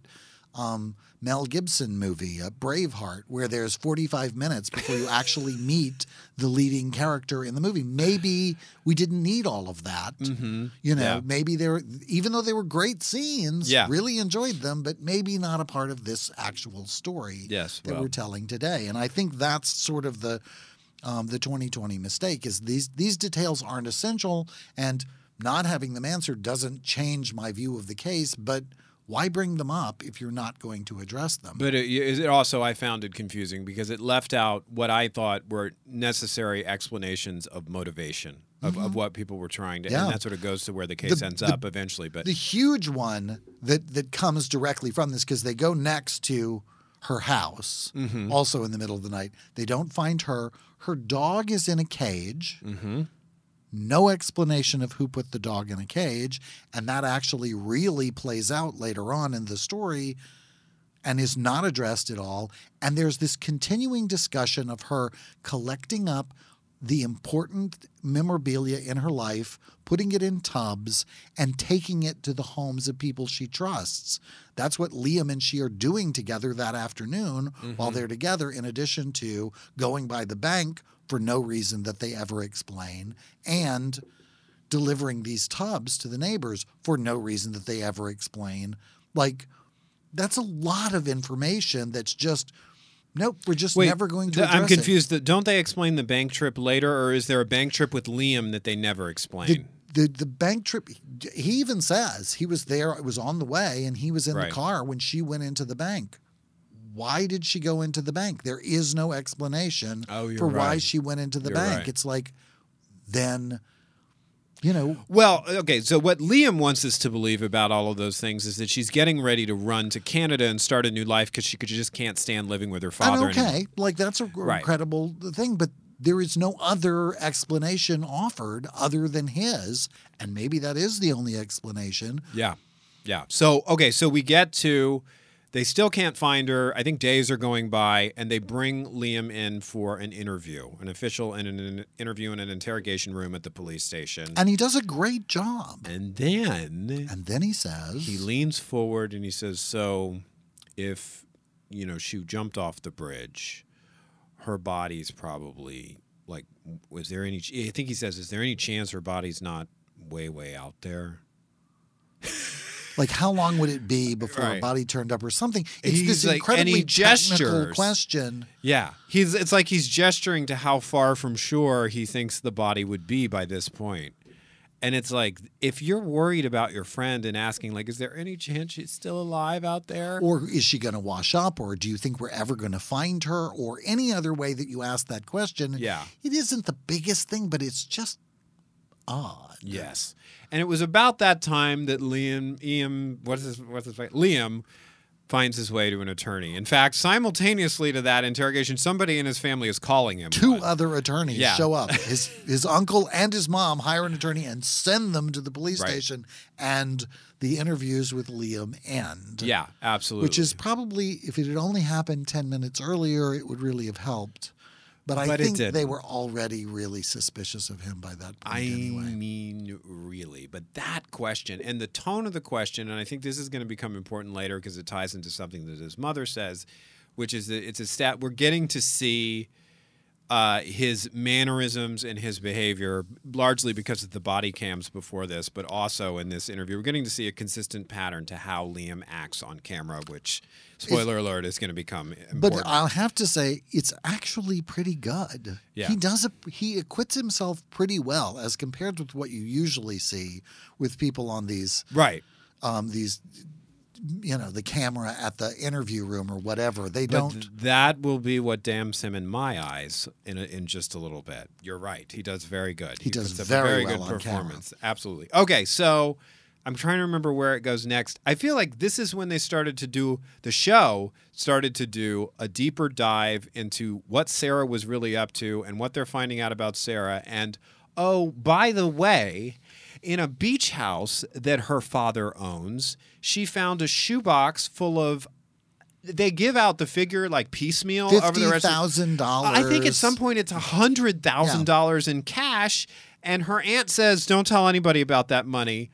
Speaker 2: Um, Mel Gibson movie, uh, Braveheart, where there's 45 minutes before you actually meet the leading character in the movie. Maybe we didn't need all of that. You know,
Speaker 1: Mm-hmm. Yeah.
Speaker 2: maybe there, even though they were great scenes,
Speaker 1: Yeah.
Speaker 2: really enjoyed them, but maybe not a part of this actual story
Speaker 1: Yes,
Speaker 2: that
Speaker 1: well.
Speaker 2: we're telling today. And I think that's sort of the um, the 2020 mistake is these these details aren't essential, and not having them answered doesn't change my view of the case, but. Why bring them up if you're not going to address them?
Speaker 1: But it, it also I found it confusing because it left out what I thought were necessary explanations of motivation of, of what people were trying to,
Speaker 2: Mm-hmm. Yeah.
Speaker 1: and that sort of goes to where the case
Speaker 2: The-
Speaker 1: ends
Speaker 2: the-
Speaker 1: up eventually. But
Speaker 2: the huge one that that comes directly from this because they go next to her house,
Speaker 1: Mm-hmm.
Speaker 2: also in the middle of the night. They don't find her. Her dog is in a cage.
Speaker 1: Mm-hmm.
Speaker 2: No explanation of who put the dog in a cage, and that actually really plays out later on in the story and is not addressed at all. And there's this continuing discussion of her collecting up the important memorabilia in her life, putting it in tubs, and taking it to the homes of people she trusts. That's what Liam and she are doing together that afternoon while mm-hmm. they're together, in addition to going by the bank for no reason that they ever explain and delivering these tubs to the neighbors for no reason that they ever explain. Like, that's a lot of information that's just, nope, we're just
Speaker 1: Wait,
Speaker 2: never going to
Speaker 1: th- I'm confused. Th- Don't they explain the bank trip later, or is there a bank trip with Liam that they never explain?
Speaker 2: the the bank trip he even says he was there it was on the way and he was in
Speaker 1: Right.
Speaker 2: the car when she went into the bank why did she go into the bank there is no explanation
Speaker 1: Oh,
Speaker 2: for why she went into the
Speaker 1: You're
Speaker 2: bank
Speaker 1: right.
Speaker 2: it's like then you know
Speaker 1: Well, okay, so what Liam wants us to believe about all of those things is that she's getting ready to run to Canada and start a new life because she could just can't stand living with her father.
Speaker 2: and okay
Speaker 1: anymore.
Speaker 2: like that's a
Speaker 1: Right.
Speaker 2: incredible thing but there is no other explanation offered other than his and maybe that is the only explanation
Speaker 1: Yeah. Yeah. So, okay, so we get to they still can't find her. I think days are going by and they bring Liam in for an interview, an official in an, interview in an interrogation room at the police station.
Speaker 2: and he does a great job
Speaker 1: And then
Speaker 2: and then he says
Speaker 1: he leans forward and he says, "So, if you know she jumped off the bridge, her body's probably like, was there any? I think he says, is there any chance her body's not way, way out there?"
Speaker 2: Like, how long would it be before a body turned up or something? It's
Speaker 1: He's
Speaker 2: this
Speaker 1: like-
Speaker 2: incredibly technical question.
Speaker 1: Yeah, he's. It's like he's gesturing to how far from shore he thinks the body would be by this point. And it's like, if you're worried about your friend and asking, like, is there any chance she's still alive out there?
Speaker 2: Or is she going to wash up? Or do you think we're ever going to find her? Or any other way that you ask that question.
Speaker 1: Yeah.
Speaker 2: It isn't the biggest thing, but it's just odd.
Speaker 1: Yes, and it was about that time that Liam, Liam, what's his, what's his, Liam, finds his way to an attorney. In fact, simultaneously to that interrogation, somebody in his family is calling him.
Speaker 2: Two
Speaker 1: one.
Speaker 2: other attorneys
Speaker 1: Yeah.
Speaker 2: show up. His his uncle and his mom hire an attorney and send them to the police
Speaker 1: Right.
Speaker 2: station. And the interviews with Liam end.
Speaker 1: Yeah, absolutely.
Speaker 2: Which is probably, if it had only happened 10 minutes earlier, it would really have helped. But I
Speaker 1: But
Speaker 2: think they were already really suspicious of him by that point
Speaker 1: I
Speaker 2: anyway.
Speaker 1: mean, really. But that question and the tone of the question, and I think this is going to become important later because it ties into something that his mother says, which is that it's a stat. We're getting to see uh, his mannerisms and his behavior, largely because of the body cams before this, but also in this interview, we're getting to see a consistent pattern to how Liam acts on camera, which, spoiler alert, is going to become important.
Speaker 2: But I'll have to say, it's actually pretty good.
Speaker 1: Yeah.
Speaker 2: He does a, he acquits himself pretty well as compared with what you usually see with people on these
Speaker 1: right.
Speaker 2: um, these you know the camera at the interview room or whatever. They
Speaker 1: But
Speaker 2: don't.
Speaker 1: that will be what damns him in my eyes in a, in just a little bit. You're right. He does very good.
Speaker 2: He does
Speaker 1: puts a
Speaker 2: very
Speaker 1: very
Speaker 2: well
Speaker 1: good
Speaker 2: on camera.
Speaker 1: performance. Absolutely. Okay, so I'm trying to remember where it goes next. I feel like this is when they started to do the show started to do a deeper dive into what Sarah was really up to and what they're finding out about Sarah and oh, by the way, in a beach house that her father owns, she found a shoebox full of they give out the figure like piecemeal over the rest.
Speaker 2: thousand dollars.
Speaker 1: I think at some point it's a hundred thousand dollars in cash, and her aunt says, "Don't tell anybody about that money."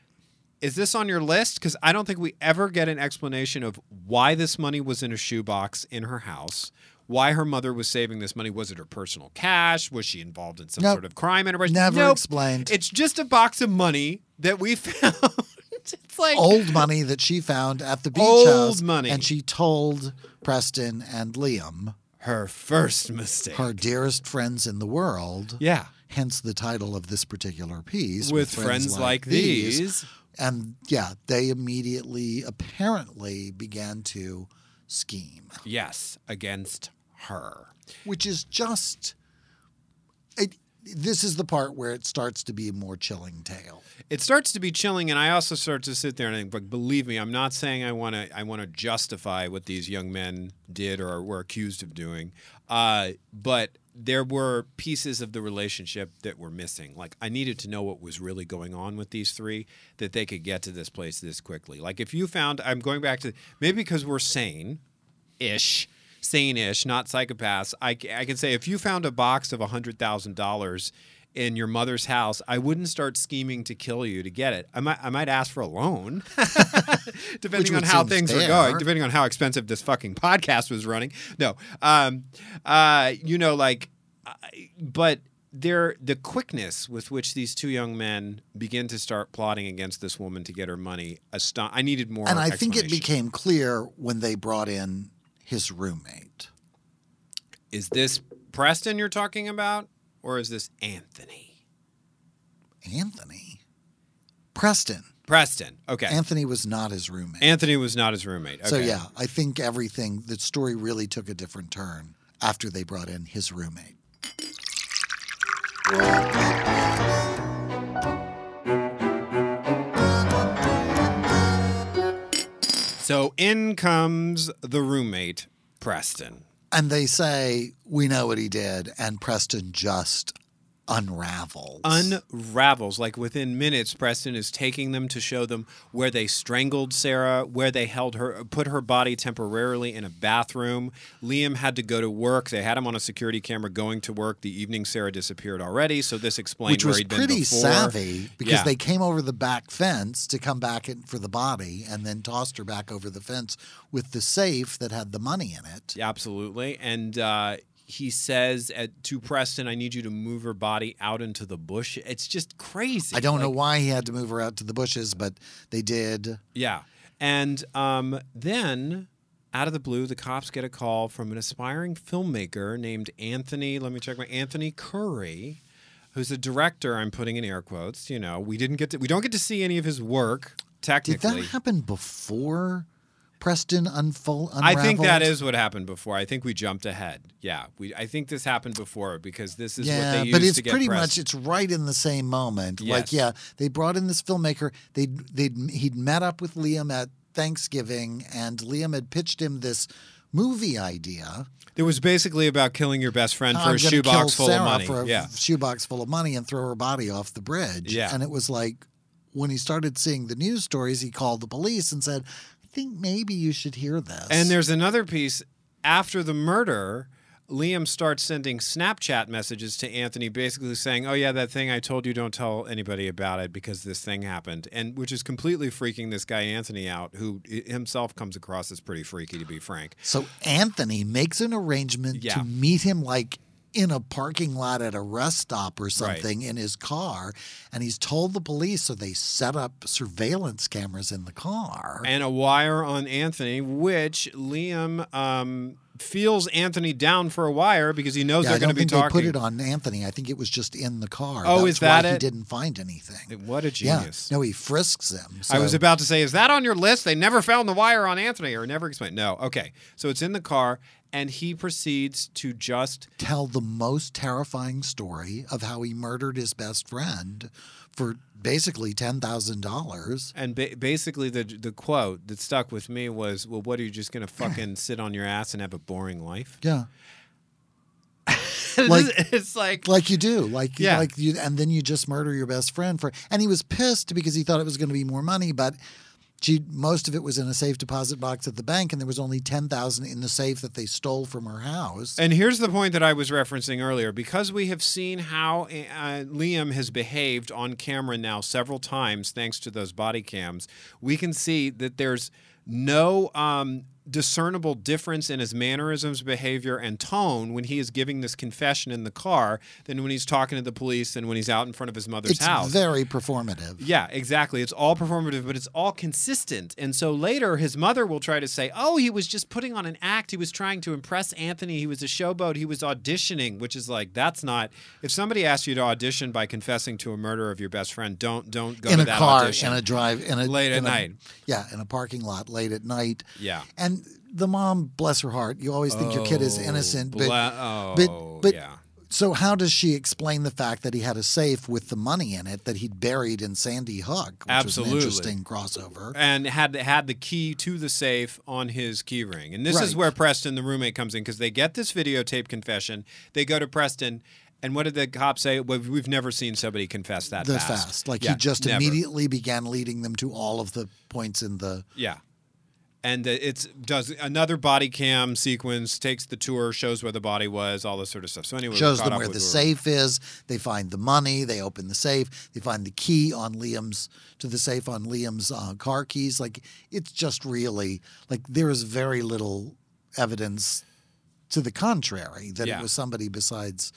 Speaker 1: Is this on your list? Because I don't think we ever get an explanation of why this money was in a shoebox in her house. Why her mother was saving this money? Was it her personal cash? Was she involved in some
Speaker 2: Nope.
Speaker 1: sort of crime enterprise?
Speaker 2: Never
Speaker 1: Nope.
Speaker 2: explained.
Speaker 1: It's just a box of money that we found. it's like
Speaker 2: old money that she found at the beach
Speaker 1: Old
Speaker 2: house.
Speaker 1: money.
Speaker 2: And she told Preston and Liam,
Speaker 1: her first mistake.
Speaker 2: her dearest friends in the world.
Speaker 1: yeah.
Speaker 2: Hence the title of this particular piece.
Speaker 1: With friends like these.
Speaker 2: And yeah, they immediately apparently began to scheme,
Speaker 1: Yes, against her.
Speaker 2: which is just. It, this is the part where it starts to be a more chilling tale.
Speaker 1: it starts to be chilling and i also start to sit there and think but believe me i'm not saying i want to i want to justify what these young men did or were accused of doing uh, but there were pieces of the relationship that were missing like i needed to know what was really going on with these three that they could get to this place this quickly like if you found i'm going back to maybe because we're sane ish sane-ish, not psychopaths, I can say if you found a box of hundred thousand dollars in your mother's house, I wouldn't start scheming to kill you to get it. I might I might ask for a loan, depending on how things were going, depending on how expensive this fucking podcast was running. No, um, uh, you know, like, but there the quickness with which these two young men begin to start plotting against this woman to get her money aston- i needed more
Speaker 2: And I think it became clear when they brought in his roommate.
Speaker 1: is this preston you're talking about or is this anthony
Speaker 2: Anthony. Preston.
Speaker 1: preston okay
Speaker 2: Anthony was not his roommate.
Speaker 1: anthony was not his roommate
Speaker 2: So yeah, I think everything the story really took a different turn after they brought in his roommate.
Speaker 1: So in comes the roommate preston.
Speaker 2: And they say, We know what he did, and Preston just unravels.
Speaker 1: unravels like within minutes preston is taking them to show them where they strangled sarah where they held her put her body temporarily in a bathroom liam had to go to work they had him on a security camera going to work the evening sarah disappeared already so this explained
Speaker 2: which
Speaker 1: where
Speaker 2: was
Speaker 1: he'd been
Speaker 2: pretty savvy because
Speaker 1: Yeah.
Speaker 2: they came over the back fence to come back in for the body and then tossed her back over the fence with the safe that had the money in it.
Speaker 1: absolutely and uh he says at, to Preston, "I need you to move her body out into the bush." It's just crazy.
Speaker 2: I don't know why he had to move her out to the bushes, but they did.
Speaker 1: Yeah. And um, then out of the blue, the cops get a call from an aspiring filmmaker named Anthony. Let me check my Anthony Curry, who's a director. I'm putting in air quotes. You know, we didn't get to, we don't get to see any of his work technically.
Speaker 2: Did that happen before Preston unfold?
Speaker 1: I think that is what happened before. I think we jumped ahead. Yeah, we. I think this happened before because this is
Speaker 2: yeah,
Speaker 1: what they used
Speaker 2: but it's pretty much it's right in the same moment.
Speaker 1: Yes.
Speaker 2: Like, yeah, they brought in this filmmaker. They they he'd met up with Liam at Thanksgiving, and Liam had pitched him this movie idea.
Speaker 1: It was basically about killing your best friend for
Speaker 2: I'm
Speaker 1: a shoebox full
Speaker 2: Sarah
Speaker 1: of money.
Speaker 2: for a
Speaker 1: yeah.
Speaker 2: shoebox full of money and throw her body off the bridge.
Speaker 1: Yeah.
Speaker 2: and it was like when he started seeing the news stories, he called the police and said, "I think maybe you should hear this."
Speaker 1: And there's another piece after the murder. Liam starts sending Snapchat messages to Anthony, basically saying, "Oh yeah, that thing I told you, don't tell anybody about it because this thing happened," and which is completely freaking this guy Anthony out, who himself comes across as pretty freaky, to be frank.
Speaker 2: So Anthony makes an arrangement
Speaker 1: Yeah.
Speaker 2: to meet him like in a parking lot at a rest stop or something in his car. And he's told the police, so they set up surveillance cameras in the car.
Speaker 1: And a wire on Anthony, which Liam um, feels Anthony down for a wire because he knows
Speaker 2: Yeah,
Speaker 1: they're going to be talking.
Speaker 2: they put it on Anthony. I think it was just in the car.
Speaker 1: Oh,
Speaker 2: That's
Speaker 1: is that
Speaker 2: why
Speaker 1: it?
Speaker 2: He didn't find anything.
Speaker 1: What a
Speaker 2: Yeah.
Speaker 1: genius!
Speaker 2: No, he frisks him.
Speaker 1: I was about to say, is that on your list? They never found the wire on Anthony or never explained. No. Okay. So it's in the car, and he proceeds to just
Speaker 2: tell the most terrifying story of how he murdered his best friend for basically ten thousand dollars.
Speaker 1: and ba- basically the the quote that stuck with me was, "Well, what are you just going to fucking sit on your ass and have a boring life?"
Speaker 2: Yeah, Like-
Speaker 1: it's like
Speaker 2: like you do, like
Speaker 1: Yeah.
Speaker 2: like you, and then you just murder your best friend for. And he was pissed because he thought it was going to be more money, but. She, most of it was in a safe deposit box at the bank, and there was only ten thousand in the safe that they stole from her house.
Speaker 1: And here's the point that I was referencing earlier. Because we have seen how uh, Liam has behaved on camera now several times, thanks to those body cams, we can see that there's no um, discernible difference in his mannerisms, behavior, and tone when he is giving this confession in the car than when he's talking to the police and when he's out in front of his mother's house.
Speaker 2: it's
Speaker 1: house.
Speaker 2: very performative.
Speaker 1: Yeah, exactly. It's all performative, but it's all consistent. And so later, his mother will try to say, oh, he was just putting on an act. He was trying to impress Anthony. He was a showboat. He was auditioning, which is like, that's not. If somebody asks you to audition by confessing to a murder of your best friend, don't don't go
Speaker 2: in
Speaker 1: to
Speaker 2: a
Speaker 1: that
Speaker 2: car,
Speaker 1: audition.
Speaker 2: in a drive, in a
Speaker 1: Late at
Speaker 2: a-
Speaker 1: night.
Speaker 2: yeah, in a parking lot late at night.
Speaker 1: yeah.
Speaker 2: And the mom, bless her heart, you always think your kid is
Speaker 1: Oh,
Speaker 2: innocent, but
Speaker 1: bla- oh,
Speaker 2: but but
Speaker 1: yeah.
Speaker 2: so how does she explain the fact that he had a safe with the money in it that he'd buried in Sandy Hook, which
Speaker 1: Absolutely.
Speaker 2: interesting crossover.
Speaker 1: and had had the key to the safe on his key ring. And this is where Preston, the roommate, comes in because they get this videotape confession. They go to Preston, and what did the cop say? Well, we've never seen somebody confess that
Speaker 2: The
Speaker 1: fast.
Speaker 2: fast, like
Speaker 1: Yeah,
Speaker 2: he just
Speaker 1: never.
Speaker 2: immediately began leading them to all of the points in the
Speaker 1: Yeah. And it's does another body cam sequence, takes the tour, shows where the body was, all this sort of stuff. So anyway,
Speaker 2: shows them where the safe is. They find the money. They open the safe. They find the key on Liam's to the safe on Liam's uh, car keys. Like it's just really like there is very little evidence to the contrary that
Speaker 1: Yeah.
Speaker 2: it was somebody besides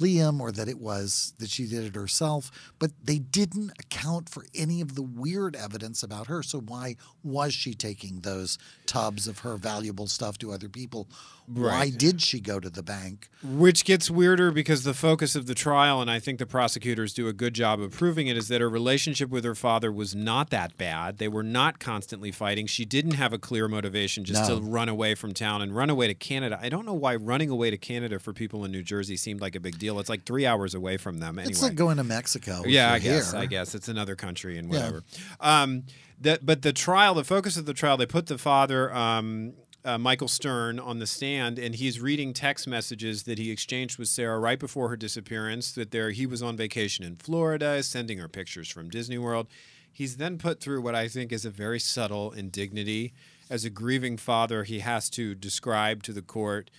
Speaker 2: Liam or that it was that she did it herself. But they didn't account for any of the weird evidence about her. So why was she taking those tubs of her valuable stuff to other people? Why did she go to the bank?
Speaker 1: Which gets weirder because the focus of the trial, and I think the prosecutors do a good job of proving it, is that her relationship with her father was not that bad. They were not constantly fighting. She didn't have a clear motivation just
Speaker 2: No.
Speaker 1: to run away from town and run away to Canada. I don't know why running away to Canada for people in New Jersey seemed like a big deal. It's like three hours away from them anyway.
Speaker 2: It's like going to Mexico.
Speaker 1: Yeah, I guess.
Speaker 2: here.
Speaker 1: I guess it's another country and
Speaker 2: Yeah.
Speaker 1: whatever. Um, that, but the trial, the focus of the trial, they put the father, um, uh, Michael Stern, on the stand, and he's reading text messages that he exchanged with Sarah right before her disappearance. That there, he was on vacation in Florida, sending her pictures from Disney World. He's then put through what I think is a very subtle indignity. As a grieving father, he has to describe to the court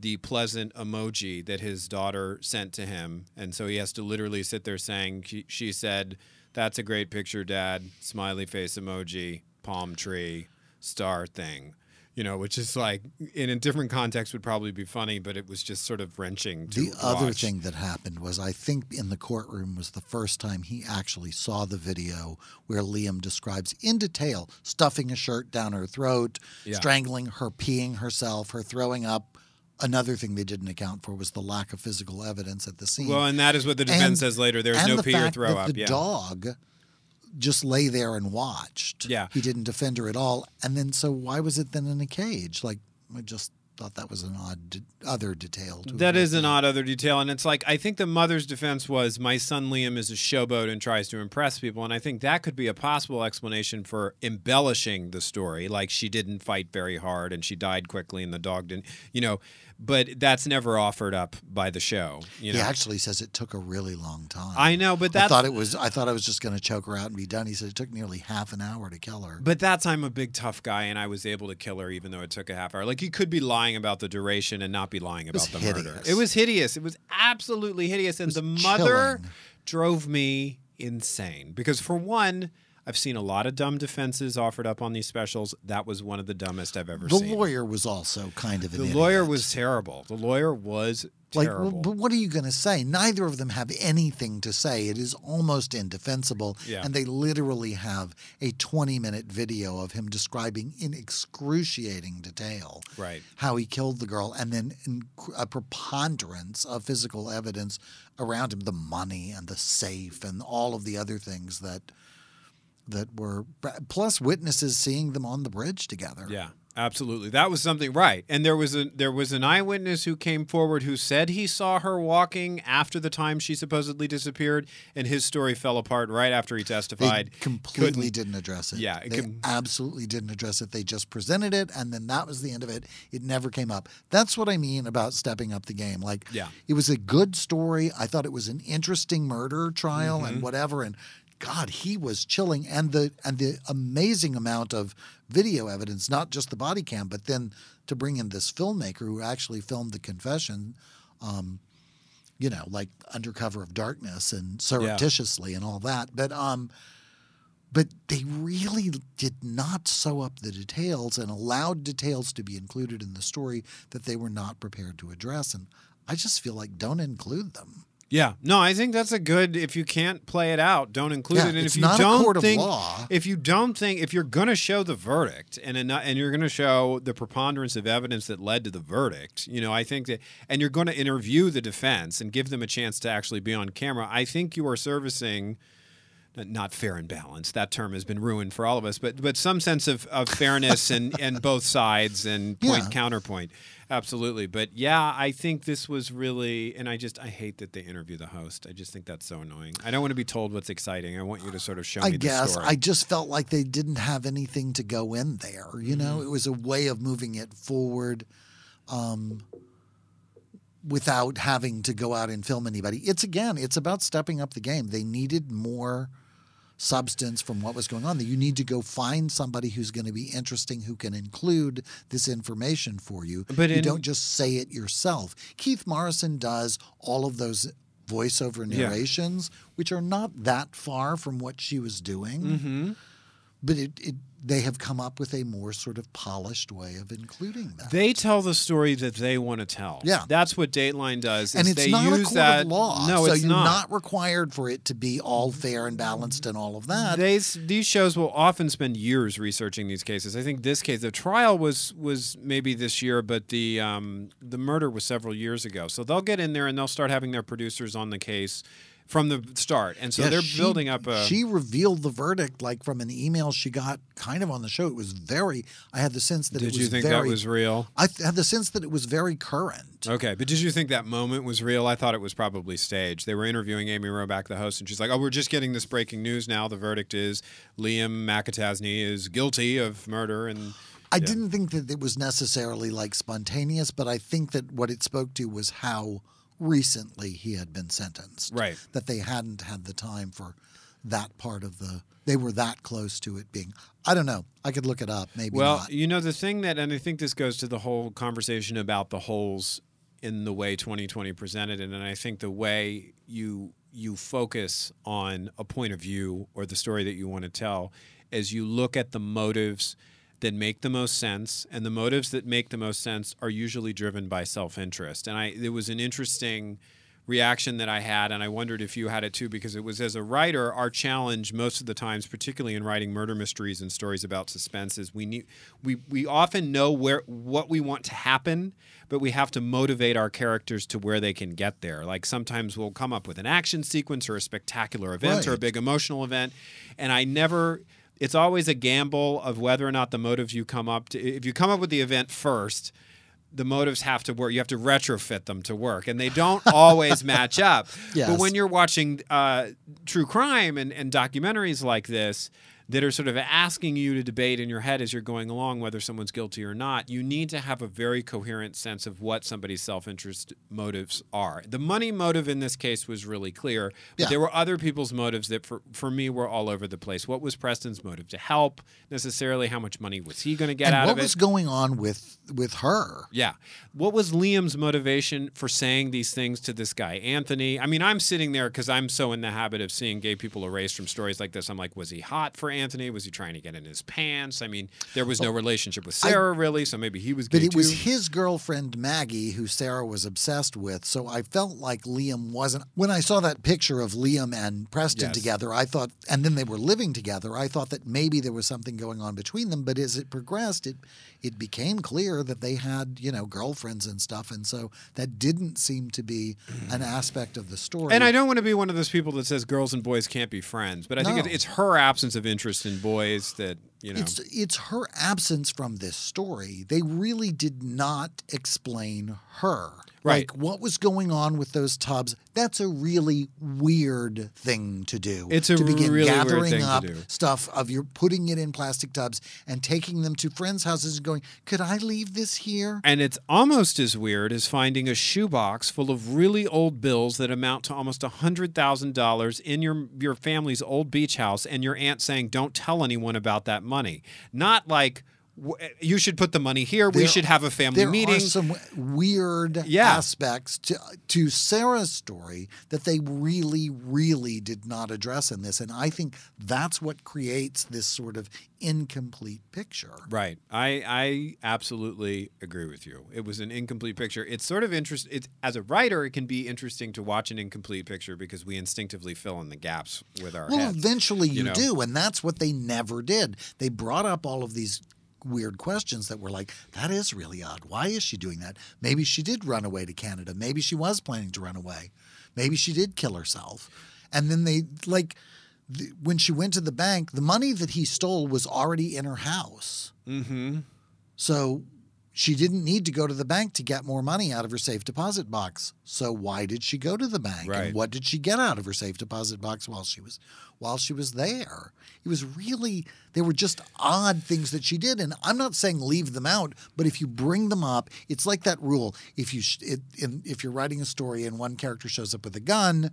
Speaker 1: the pleasant emoji that his daughter sent to him. And so he has to literally sit there saying, she, she said, That's a great picture, Dad. Smiley face emoji, palm tree, star thing. You know, which is like, in a different context, would probably be funny, but it was just sort of wrenching to
Speaker 2: The other thing that happened was I think in the courtroom was the first time he actually saw the video where Liam describes in detail stuffing a shirt down her throat,
Speaker 1: Yeah.
Speaker 2: strangling her, peeing herself, her throwing up. Another thing they didn't account for was the lack of physical evidence at the scene.
Speaker 1: Well, and that is what the defense
Speaker 2: And-
Speaker 1: says later. There's
Speaker 2: and
Speaker 1: no
Speaker 2: the
Speaker 1: pee or throw
Speaker 2: that
Speaker 1: up.
Speaker 2: The
Speaker 1: yeah.
Speaker 2: dog just lay there and watched.
Speaker 1: Yeah.
Speaker 2: He didn't defend her at all. And then, so why was it then in a cage? Like, I just thought that was an odd de- other detail. To
Speaker 1: That an odd other detail, and it's like I think the mother's defense was my son Liam is a showboat and tries to impress people, and I think that could be a possible explanation for embellishing the story, like she didn't fight very hard and she died quickly and the dog didn't, you know. But that's never offered up by the show, you know.
Speaker 2: He actually says it took a really long time.
Speaker 1: I know, but
Speaker 2: I thought it was. I thought I was just going to choke her out and be done. He said it took nearly half an hour to kill her.
Speaker 1: But that's I'm a big tough guy, and I was able to kill her even though it took a half hour. Like he could be lying about the duration and not be lying about the murder. It was hideous. It was absolutely hideous, and the mother
Speaker 2: chilling.
Speaker 1: drove me insane because for one. I've seen a lot of dumb defenses offered up on these specials. That was one of the dumbest I've ever
Speaker 2: the
Speaker 1: seen.
Speaker 2: The lawyer was also kind of an
Speaker 1: the
Speaker 2: idiot.
Speaker 1: lawyer was terrible. The lawyer was
Speaker 2: like. well, but what are you going to say? Neither of them have anything to say. It is almost indefensible.
Speaker 1: Yeah.
Speaker 2: And they literally have a 20-minute video of him describing in excruciating detail
Speaker 1: right.
Speaker 2: how he killed the girl, and then a preponderance of physical evidence around him, the money and the safe and all of the other things that that were plus witnesses seeing them on the bridge together.
Speaker 1: Yeah, absolutely. That was something right. And there was a there was an eyewitness who came forward who said he saw her walking after the time she supposedly disappeared, and his story fell apart right after he
Speaker 2: They
Speaker 1: testified.
Speaker 2: completely
Speaker 1: Couldn't-
Speaker 2: didn't address it.
Speaker 1: Yeah, it
Speaker 2: they
Speaker 1: com-
Speaker 2: absolutely didn't address it. They just presented it, and then that was the end of it. It never came up. That's what I mean about stepping up the game. Like,
Speaker 1: Yeah.
Speaker 2: it was a good story. I thought it was an interesting murder trial
Speaker 1: Mm-hmm.
Speaker 2: and whatever. And God, he was chilling, and the and the amazing amount of video evidence, not just the body cam, but then to bring in this filmmaker who actually filmed the confession. Um, you know, like under cover of darkness and surreptitiously and all that. But um, but they really did not sew up the details and allowed details to be included in the story that they were not prepared to address. And I just feel like don't include them.
Speaker 1: Yeah, no, I think that's a good. If you can't play it out, don't include
Speaker 2: Yeah,
Speaker 1: it. And if you don't think,
Speaker 2: law.
Speaker 1: if you don't think, if you're going to show the verdict and and you're going to show the preponderance of evidence that led to the verdict, you know, I think that, and you're going to interview the defense and give them a chance to actually be on camera. I think you are servicing. Not fair and balanced. That term has been ruined for all of us, but but some sense of, of fairness and, and both sides and point
Speaker 2: Yeah.
Speaker 1: counterpoint. Absolutely. But yeah, I think this was really, and I just, I hate that they interview the host. I just think that's so annoying. I don't want to be told what's exciting. I want you to sort of show
Speaker 2: I
Speaker 1: me the
Speaker 2: guess
Speaker 1: story.
Speaker 2: I just felt like they didn't have anything to go in there. You know,
Speaker 1: Mm-hmm.
Speaker 2: it was a way of moving it forward um, without having to go out and film anybody. It's again, it's about stepping up the game. They needed more substance from what was going on that you need to go find somebody who's going to be interesting who can include this information for you
Speaker 1: But
Speaker 2: you
Speaker 1: in-
Speaker 2: don't just say it yourself keith morrison does all of those voiceover
Speaker 1: Yeah.
Speaker 2: narrations which are not that far from what she was doing
Speaker 1: Mm-hmm.
Speaker 2: But it, it they have come up with a more sort of polished way of including that
Speaker 1: They tell the story that they want to tell.
Speaker 2: Yeah.
Speaker 1: that's what Dateline does.
Speaker 2: and it's
Speaker 1: they
Speaker 2: not a court
Speaker 1: that,
Speaker 2: of law
Speaker 1: No,
Speaker 2: so
Speaker 1: it's
Speaker 2: you're
Speaker 1: not.
Speaker 2: not. required for it to be all fair and balanced and all of that
Speaker 1: They, these shows will often spend years researching these cases. I think this case, the trial was was maybe this year, but the um, the murder was several years ago. So they'll get in there and they'll start having their producers on the case from the start, and so
Speaker 2: Yeah,
Speaker 1: they're
Speaker 2: she-
Speaker 1: building up a.
Speaker 2: She revealed the verdict like from an email she got kind of on the show. It was very. I had the sense that it
Speaker 1: did
Speaker 2: was
Speaker 1: you think
Speaker 2: very.
Speaker 1: that was real?
Speaker 2: I had the sense that it was very current.
Speaker 1: Okay, but did you think that moment was real? I thought it was probably staged. They were interviewing Amy Robach, the host, and she's like, "Oh, we're just getting this breaking news now. The verdict is Liam McAtasney is guilty of murder." And
Speaker 2: I didn't think that it was necessarily like spontaneous, but I think that what it spoke to was how recently he had been sentenced.
Speaker 1: Right.
Speaker 2: That they hadn't had the time for that part of the. They were that close to it being. I don't know. I could look it up. Maybe
Speaker 1: Well,
Speaker 2: not.
Speaker 1: you know the thing that, and I think this goes to the whole conversation about the holes in the way 2020 presented it, and I think the way you you focus on a point of view or the story that you want to tell, as you look at the motives that make the most sense, and the motives that make the most sense are usually driven by self-interest. And I, there was an interesting reaction that I had, and I wondered if you had it too, because it was as a writer, our challenge most of the times, particularly in writing murder mysteries and stories about suspense, is we need we we often know where what we want to happen, but we have to motivate our characters to where they can get there. Like sometimes we'll come up with an action sequence or a spectacular event or a big emotional event, and I never. It's always a gamble of whether or not the motives you come up to. If you come up with the event first, the motives have to work. You have to retrofit them to work, and they don't always match up. But when you're watching uh, true crime and, and documentaries like this that are sort of asking you to debate in your head as you're going along whether someone's guilty or not, you need to have a very coherent sense of what somebody's self-interest motives are. The money motive in this case was really clear, but
Speaker 2: Yeah.
Speaker 1: there were other people's motives that for, for me were all over the place. What was Preston's motive? To help necessarily? How much money was he going to get
Speaker 2: and
Speaker 1: out of it?
Speaker 2: What was going on with with her?
Speaker 1: Yeah. What was Liam's motivation for saying these things to this guy, Anthony? I mean, I'm sitting there because I'm so in the habit of seeing gay people erased from stories like this. I'm like, was he hot for Anthony? Was he trying to get in his pants? I mean, there was oh, no relationship with Sarah, really, so maybe he was
Speaker 2: But it was his girlfriend Maggie who Sarah was obsessed with. So I felt like Liam wasn't. When I saw that picture of Liam and Preston
Speaker 1: Yes.
Speaker 2: together, I thought, and then they were living together. I thought that maybe there was something going on between them. But as it progressed, it it became clear that they had you know girlfriends and stuff, and so that didn't seem to be an aspect of the story.
Speaker 1: And I don't want to be one of those people that says girls and boys can't be friends, but I think
Speaker 2: No.
Speaker 1: it's, it's her absence of interest in boys that, you know.
Speaker 2: It's it's her absence from this story. They really did not explain her.
Speaker 1: Right.
Speaker 2: Like what was going on with those tubs? That's a really weird thing to do.
Speaker 1: It's a
Speaker 2: to begin
Speaker 1: really weird
Speaker 2: gathering up stuff of your putting it in plastic tubs and taking them to friends' houses and going, "Could I leave this here?"
Speaker 1: And it's almost as weird as finding a shoebox full of really old bills that amount to almost $100,000 in your your family's old beach house and your aunt saying, "Don't tell anyone about that money." Not like "W- Eh, you should put the money here. we should have a family
Speaker 2: There
Speaker 1: meeting.
Speaker 2: are some weird
Speaker 1: Yeah.
Speaker 2: aspects to to Sarah's story that they really, really did not address in this, and I think that's what creates this sort of incomplete picture.
Speaker 1: Right. I I absolutely agree with you. It was an incomplete picture. It's sort of interest it's as a writer it can be interesting to watch an incomplete picture because we instinctively fill in the gaps with our
Speaker 2: Well,
Speaker 1: heads.
Speaker 2: eventually you,
Speaker 1: you know?
Speaker 2: do, and that's what they never did. They brought up all of these weird questions that were like, that is really odd. Why is she doing that? Maybe she did run away to Canada. Maybe she was planning to run away. Maybe she did kill herself. And then they, like, th- when she went to the bank, the money that he stole was already in her house.
Speaker 1: Mhm.
Speaker 2: So she didn't need to go to the bank to get more money out of her safe deposit box. So why did she go to the bank?
Speaker 1: Right.
Speaker 2: And what did she get out of her safe deposit box while she was while she was there? It was really they were just odd things that she did and I'm not saying leave them out, but if you bring them up, it's like that rule. If you sh- it, in, if you're writing a story and one character shows up with a gun,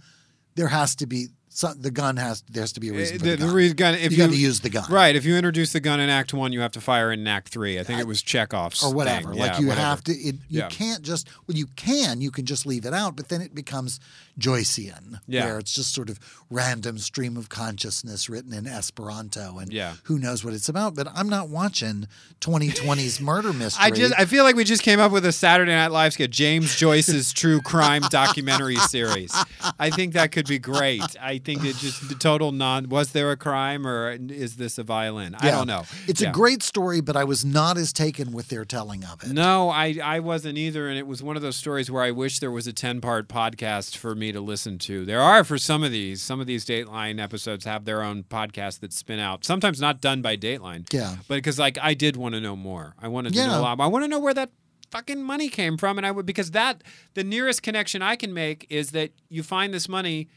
Speaker 2: there has to be so the gun has there has to be a reason.
Speaker 1: Uh,
Speaker 2: for
Speaker 1: the,
Speaker 2: the,
Speaker 1: the
Speaker 2: gun.
Speaker 1: gun, if
Speaker 2: you
Speaker 1: you,
Speaker 2: got to use the gun,
Speaker 1: right, if you introduce the gun in Act One, you have to fire in Act Three. I think it was Chekhov's
Speaker 2: or whatever.
Speaker 1: thing.
Speaker 2: Like
Speaker 1: Yeah,
Speaker 2: you
Speaker 1: whatever.
Speaker 2: have to. It, you
Speaker 1: Yeah.
Speaker 2: can't just. Well, you can. You can just leave it out, but then it becomes Joycean,
Speaker 1: Yeah.
Speaker 2: where it's just sort of random stream of consciousness written in Esperanto, and
Speaker 1: Yeah.
Speaker 2: who knows what it's about. But I'm not watching 2020's murder mystery.
Speaker 1: I just I feel like we just came up with a Saturday Night Live skit, James Joyce's true crime documentary series. I think that could be great. I think it just the total non. Was there a crime or is this a violin? I don't know.
Speaker 2: It's
Speaker 1: Yeah.
Speaker 2: a great story, but I was not as taken with their telling of it.
Speaker 1: No, I, I wasn't either. And it was one of those stories where I wish there was a 10 part podcast for me to listen to. There are for some of these. Some of these Dateline episodes have their own podcast that spin out, sometimes not done by Dateline.
Speaker 2: Yeah.
Speaker 1: But because, like, I did want to know more. I wanted to
Speaker 2: Yeah.
Speaker 1: know a lot. I want to know where that fucking money came from. And I would, because that, the nearest connection I can make is that you find this money.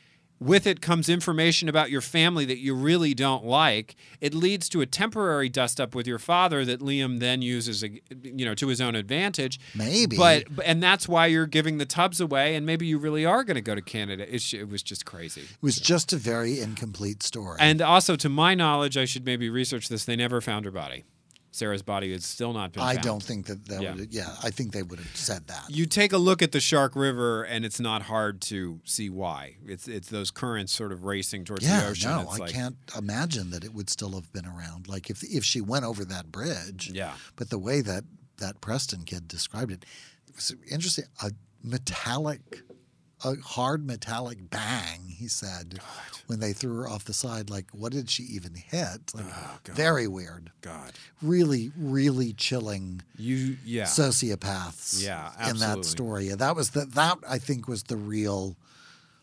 Speaker 1: With it comes information about your family that you really don't like. It leads to a temporary dust up with your father that Liam then uses, you know, to his own advantage.
Speaker 2: Maybe.
Speaker 1: But and that's why you're giving the tubs away, and maybe you really are going to go to Canada. It's, it was just crazy.
Speaker 2: It was just a very incomplete story.
Speaker 1: And also, to my knowledge, I should maybe research this. They never found her body. Sarah's body has still not been
Speaker 2: I
Speaker 1: found.
Speaker 2: don't think that that
Speaker 1: Yeah.
Speaker 2: would. Yeah, I think they would have said that.
Speaker 1: You take a look at the Shark River, and it's not hard to see why. It's it's those currents sort of racing towards the
Speaker 2: yeah,
Speaker 1: ocean.
Speaker 2: no,
Speaker 1: it's
Speaker 2: I
Speaker 1: like,
Speaker 2: can't imagine that it would still have been around. Like if if she went over that bridge.
Speaker 1: Yeah.
Speaker 2: But the way that that Preston kid described it, it was interesting. A metallic, a hard metallic bang. He said when they threw her off the side. Like, what did she even hit? Like,
Speaker 1: Oh, God.
Speaker 2: very weird.
Speaker 1: God,
Speaker 2: Really, really chilling
Speaker 1: you yeah.
Speaker 2: sociopaths.
Speaker 1: Yeah, absolutely.
Speaker 2: in that story. That was the that I think was the real.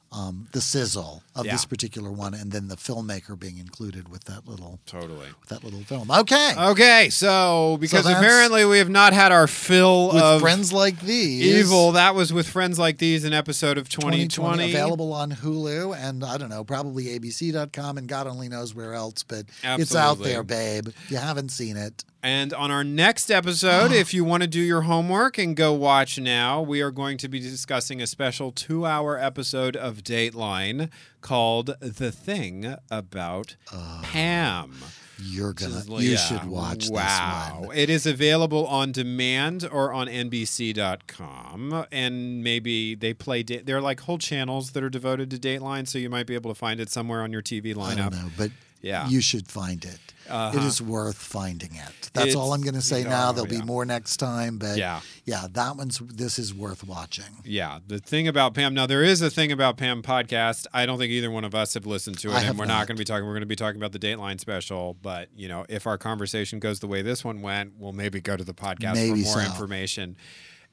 Speaker 2: Um, the sizzle of
Speaker 1: Yeah.
Speaker 2: this particular one, and then the filmmaker being included with that little
Speaker 1: totally.
Speaker 2: with that little film. Okay,
Speaker 1: Okay, so because
Speaker 2: that's-
Speaker 1: apparently we have not had our fill
Speaker 2: with
Speaker 1: of
Speaker 2: friends like these,
Speaker 1: evil, that was with friends like these, an episode of 2020.
Speaker 2: 2020 available on Hulu and I don't know, probably ABC.com and God only knows where else, but it's out there, babe. If you haven't seen it,
Speaker 1: And on our next episode, if you want to do your homework and go watch now, we are going to be discussing a special two hour episode of Dateline called The Thing About Pam.
Speaker 2: you're gonna
Speaker 1: is
Speaker 2: you
Speaker 1: yeah.
Speaker 2: should watch
Speaker 1: wow. It is available on demand or on NBC.com. And maybe they play, da- they're like whole channels that are devoted to Dateline. So you might be able to find it somewhere on your TV
Speaker 2: I
Speaker 1: lineup.
Speaker 2: don't know, but
Speaker 1: Yeah.
Speaker 2: you should find it.
Speaker 1: Uh-huh.
Speaker 2: It is worth finding it. That's all I'm going to say
Speaker 1: oh,
Speaker 2: now. There'll
Speaker 1: yeah.
Speaker 2: be more next time, but
Speaker 1: Yeah.
Speaker 2: yeah, that one's this is worth watching.
Speaker 1: Yeah, the thing about Pam. Now there is a thing about Pam podcast. I don't think either one of us have listened to it,
Speaker 2: I
Speaker 1: and we're
Speaker 2: not.
Speaker 1: not going to be talking. We're going to be talking about the Dateline special. But you know, if our conversation goes the way this one went, we'll maybe go to the podcast
Speaker 2: Maybe
Speaker 1: for more
Speaker 2: so.
Speaker 1: information.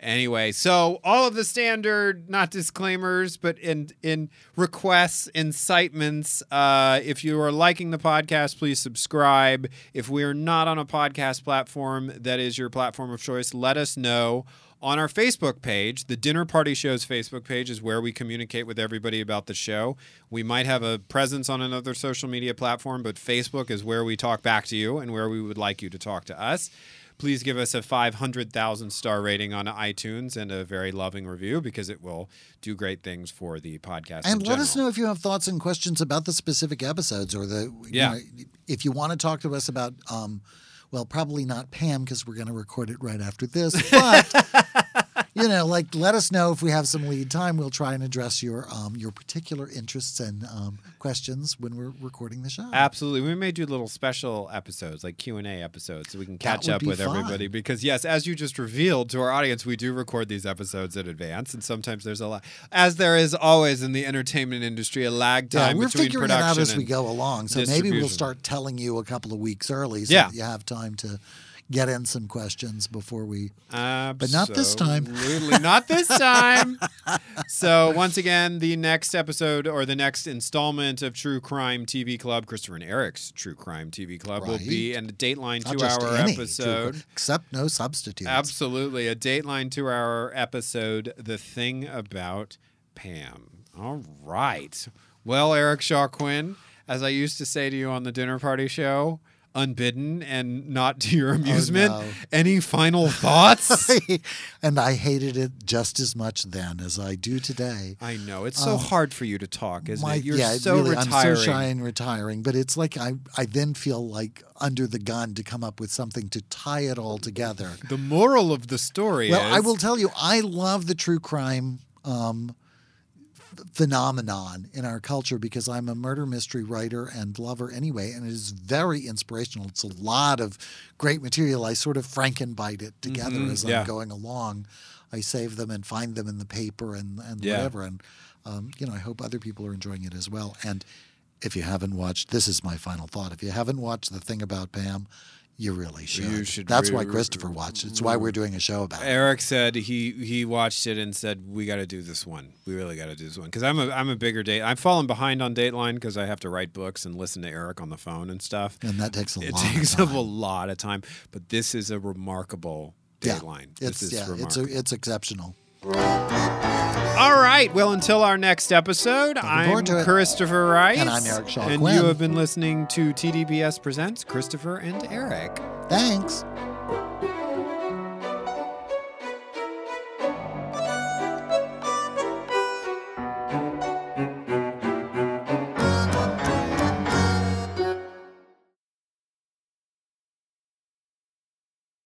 Speaker 1: Anyway, so all of the standard, not disclaimers, but in in requests, incitements. Uh, if you are liking the podcast, please subscribe. If we are not on a podcast platform that is your platform of choice, let us know on our Facebook page. The Dinner Party Show's Facebook page is where we communicate with everybody about the show. We might have a presence on another social media platform, but Facebook is where we talk back to you and where we would like you to talk to us. Please give us a 500,000 star rating on iTunes and a very loving review because it will do great things for the podcast.
Speaker 2: And let us know if you have thoughts and questions about the specific episodes or the you
Speaker 1: Yeah.
Speaker 2: know, if you want to talk to us about um well probably not Pam because we're going to record it right after this but you know like let us know if we have some lead time we'll try and address your um your particular interests and um questions when we're recording the show.
Speaker 1: Absolutely, we may do little special episodes, like Q and A episodes, so we can catch up with
Speaker 2: fun.
Speaker 1: everybody. Because yes, as you just revealed to our audience, we do record these episodes in advance, and sometimes there's a lot, as there is always in the entertainment industry, a lag time.
Speaker 2: Yeah, we're
Speaker 1: between
Speaker 2: figuring it out as we go along. So maybe we'll start telling you a couple of weeks early so
Speaker 1: Yeah.
Speaker 2: that you have time to get in some questions before we
Speaker 1: But
Speaker 2: not this time.
Speaker 1: not this time. so once again, the next episode or the next installment of True Crime TV Club, Christopher and Eric's True Crime TV Club, will be
Speaker 2: Right.
Speaker 1: a Dateline
Speaker 2: not just
Speaker 1: two-hour episode.
Speaker 2: true- except no substitutes.
Speaker 1: Absolutely. A Dateline two hour episode, The Thing About Pam. All right. Well, Eric Shaw Quinn, as I used to say to you on the dinner party show, unbidden and not to your amusement.
Speaker 2: no.
Speaker 1: Any final thoughts?
Speaker 2: and I hated it just as much then as I do today.
Speaker 1: I know it's so hard for you to talk, isn't
Speaker 2: My-
Speaker 1: it? You're
Speaker 2: yeah,
Speaker 1: so
Speaker 2: really,
Speaker 1: retiring.
Speaker 2: I'm so shy and retiring, but it's like I, I then feel like under the gun to come up with something to tie it all together.
Speaker 1: The moral of the story
Speaker 2: Well,
Speaker 1: is
Speaker 2: I will tell you, I love the true crime um, phenomenon in our culture because I'm a murder mystery writer and lover anyway, and it is very inspirational. It's a lot of great material. I sort of Frankenbite it together
Speaker 1: Mhm,
Speaker 2: as
Speaker 1: yeah.
Speaker 2: I'm going along. I save them and find them in the paper and, and
Speaker 1: Yeah.
Speaker 2: whatever. And, um, you know, I hope other people are enjoying it as well. And if you haven't watched, this is my final thought. If you haven't watched The Thing About Pam, you really should.
Speaker 1: should
Speaker 2: That's
Speaker 1: re-
Speaker 2: why Christopher watched it. It's why we're doing a show about it.
Speaker 1: Eric said he he watched it and said we got to do this one. We really got to do this one because I'm a I'm a bigger date. I'm falling behind on Dateline because I have to write books and listen to Eric on the phone and stuff.
Speaker 2: And that takes a
Speaker 1: It
Speaker 2: lot
Speaker 1: takes
Speaker 2: of
Speaker 1: up a lot of time, but this is a remarkable Dateline. Yeah.
Speaker 2: It's
Speaker 1: this is
Speaker 2: yeah, it's a, it's exceptional.
Speaker 1: All right. Well, until our next episode, I'm
Speaker 2: forward to it.
Speaker 1: Christopher Rice.
Speaker 2: And I'm Eric Shaw
Speaker 1: And you have been listening to TDPS Presents Christopher and Eric.
Speaker 2: Thanks.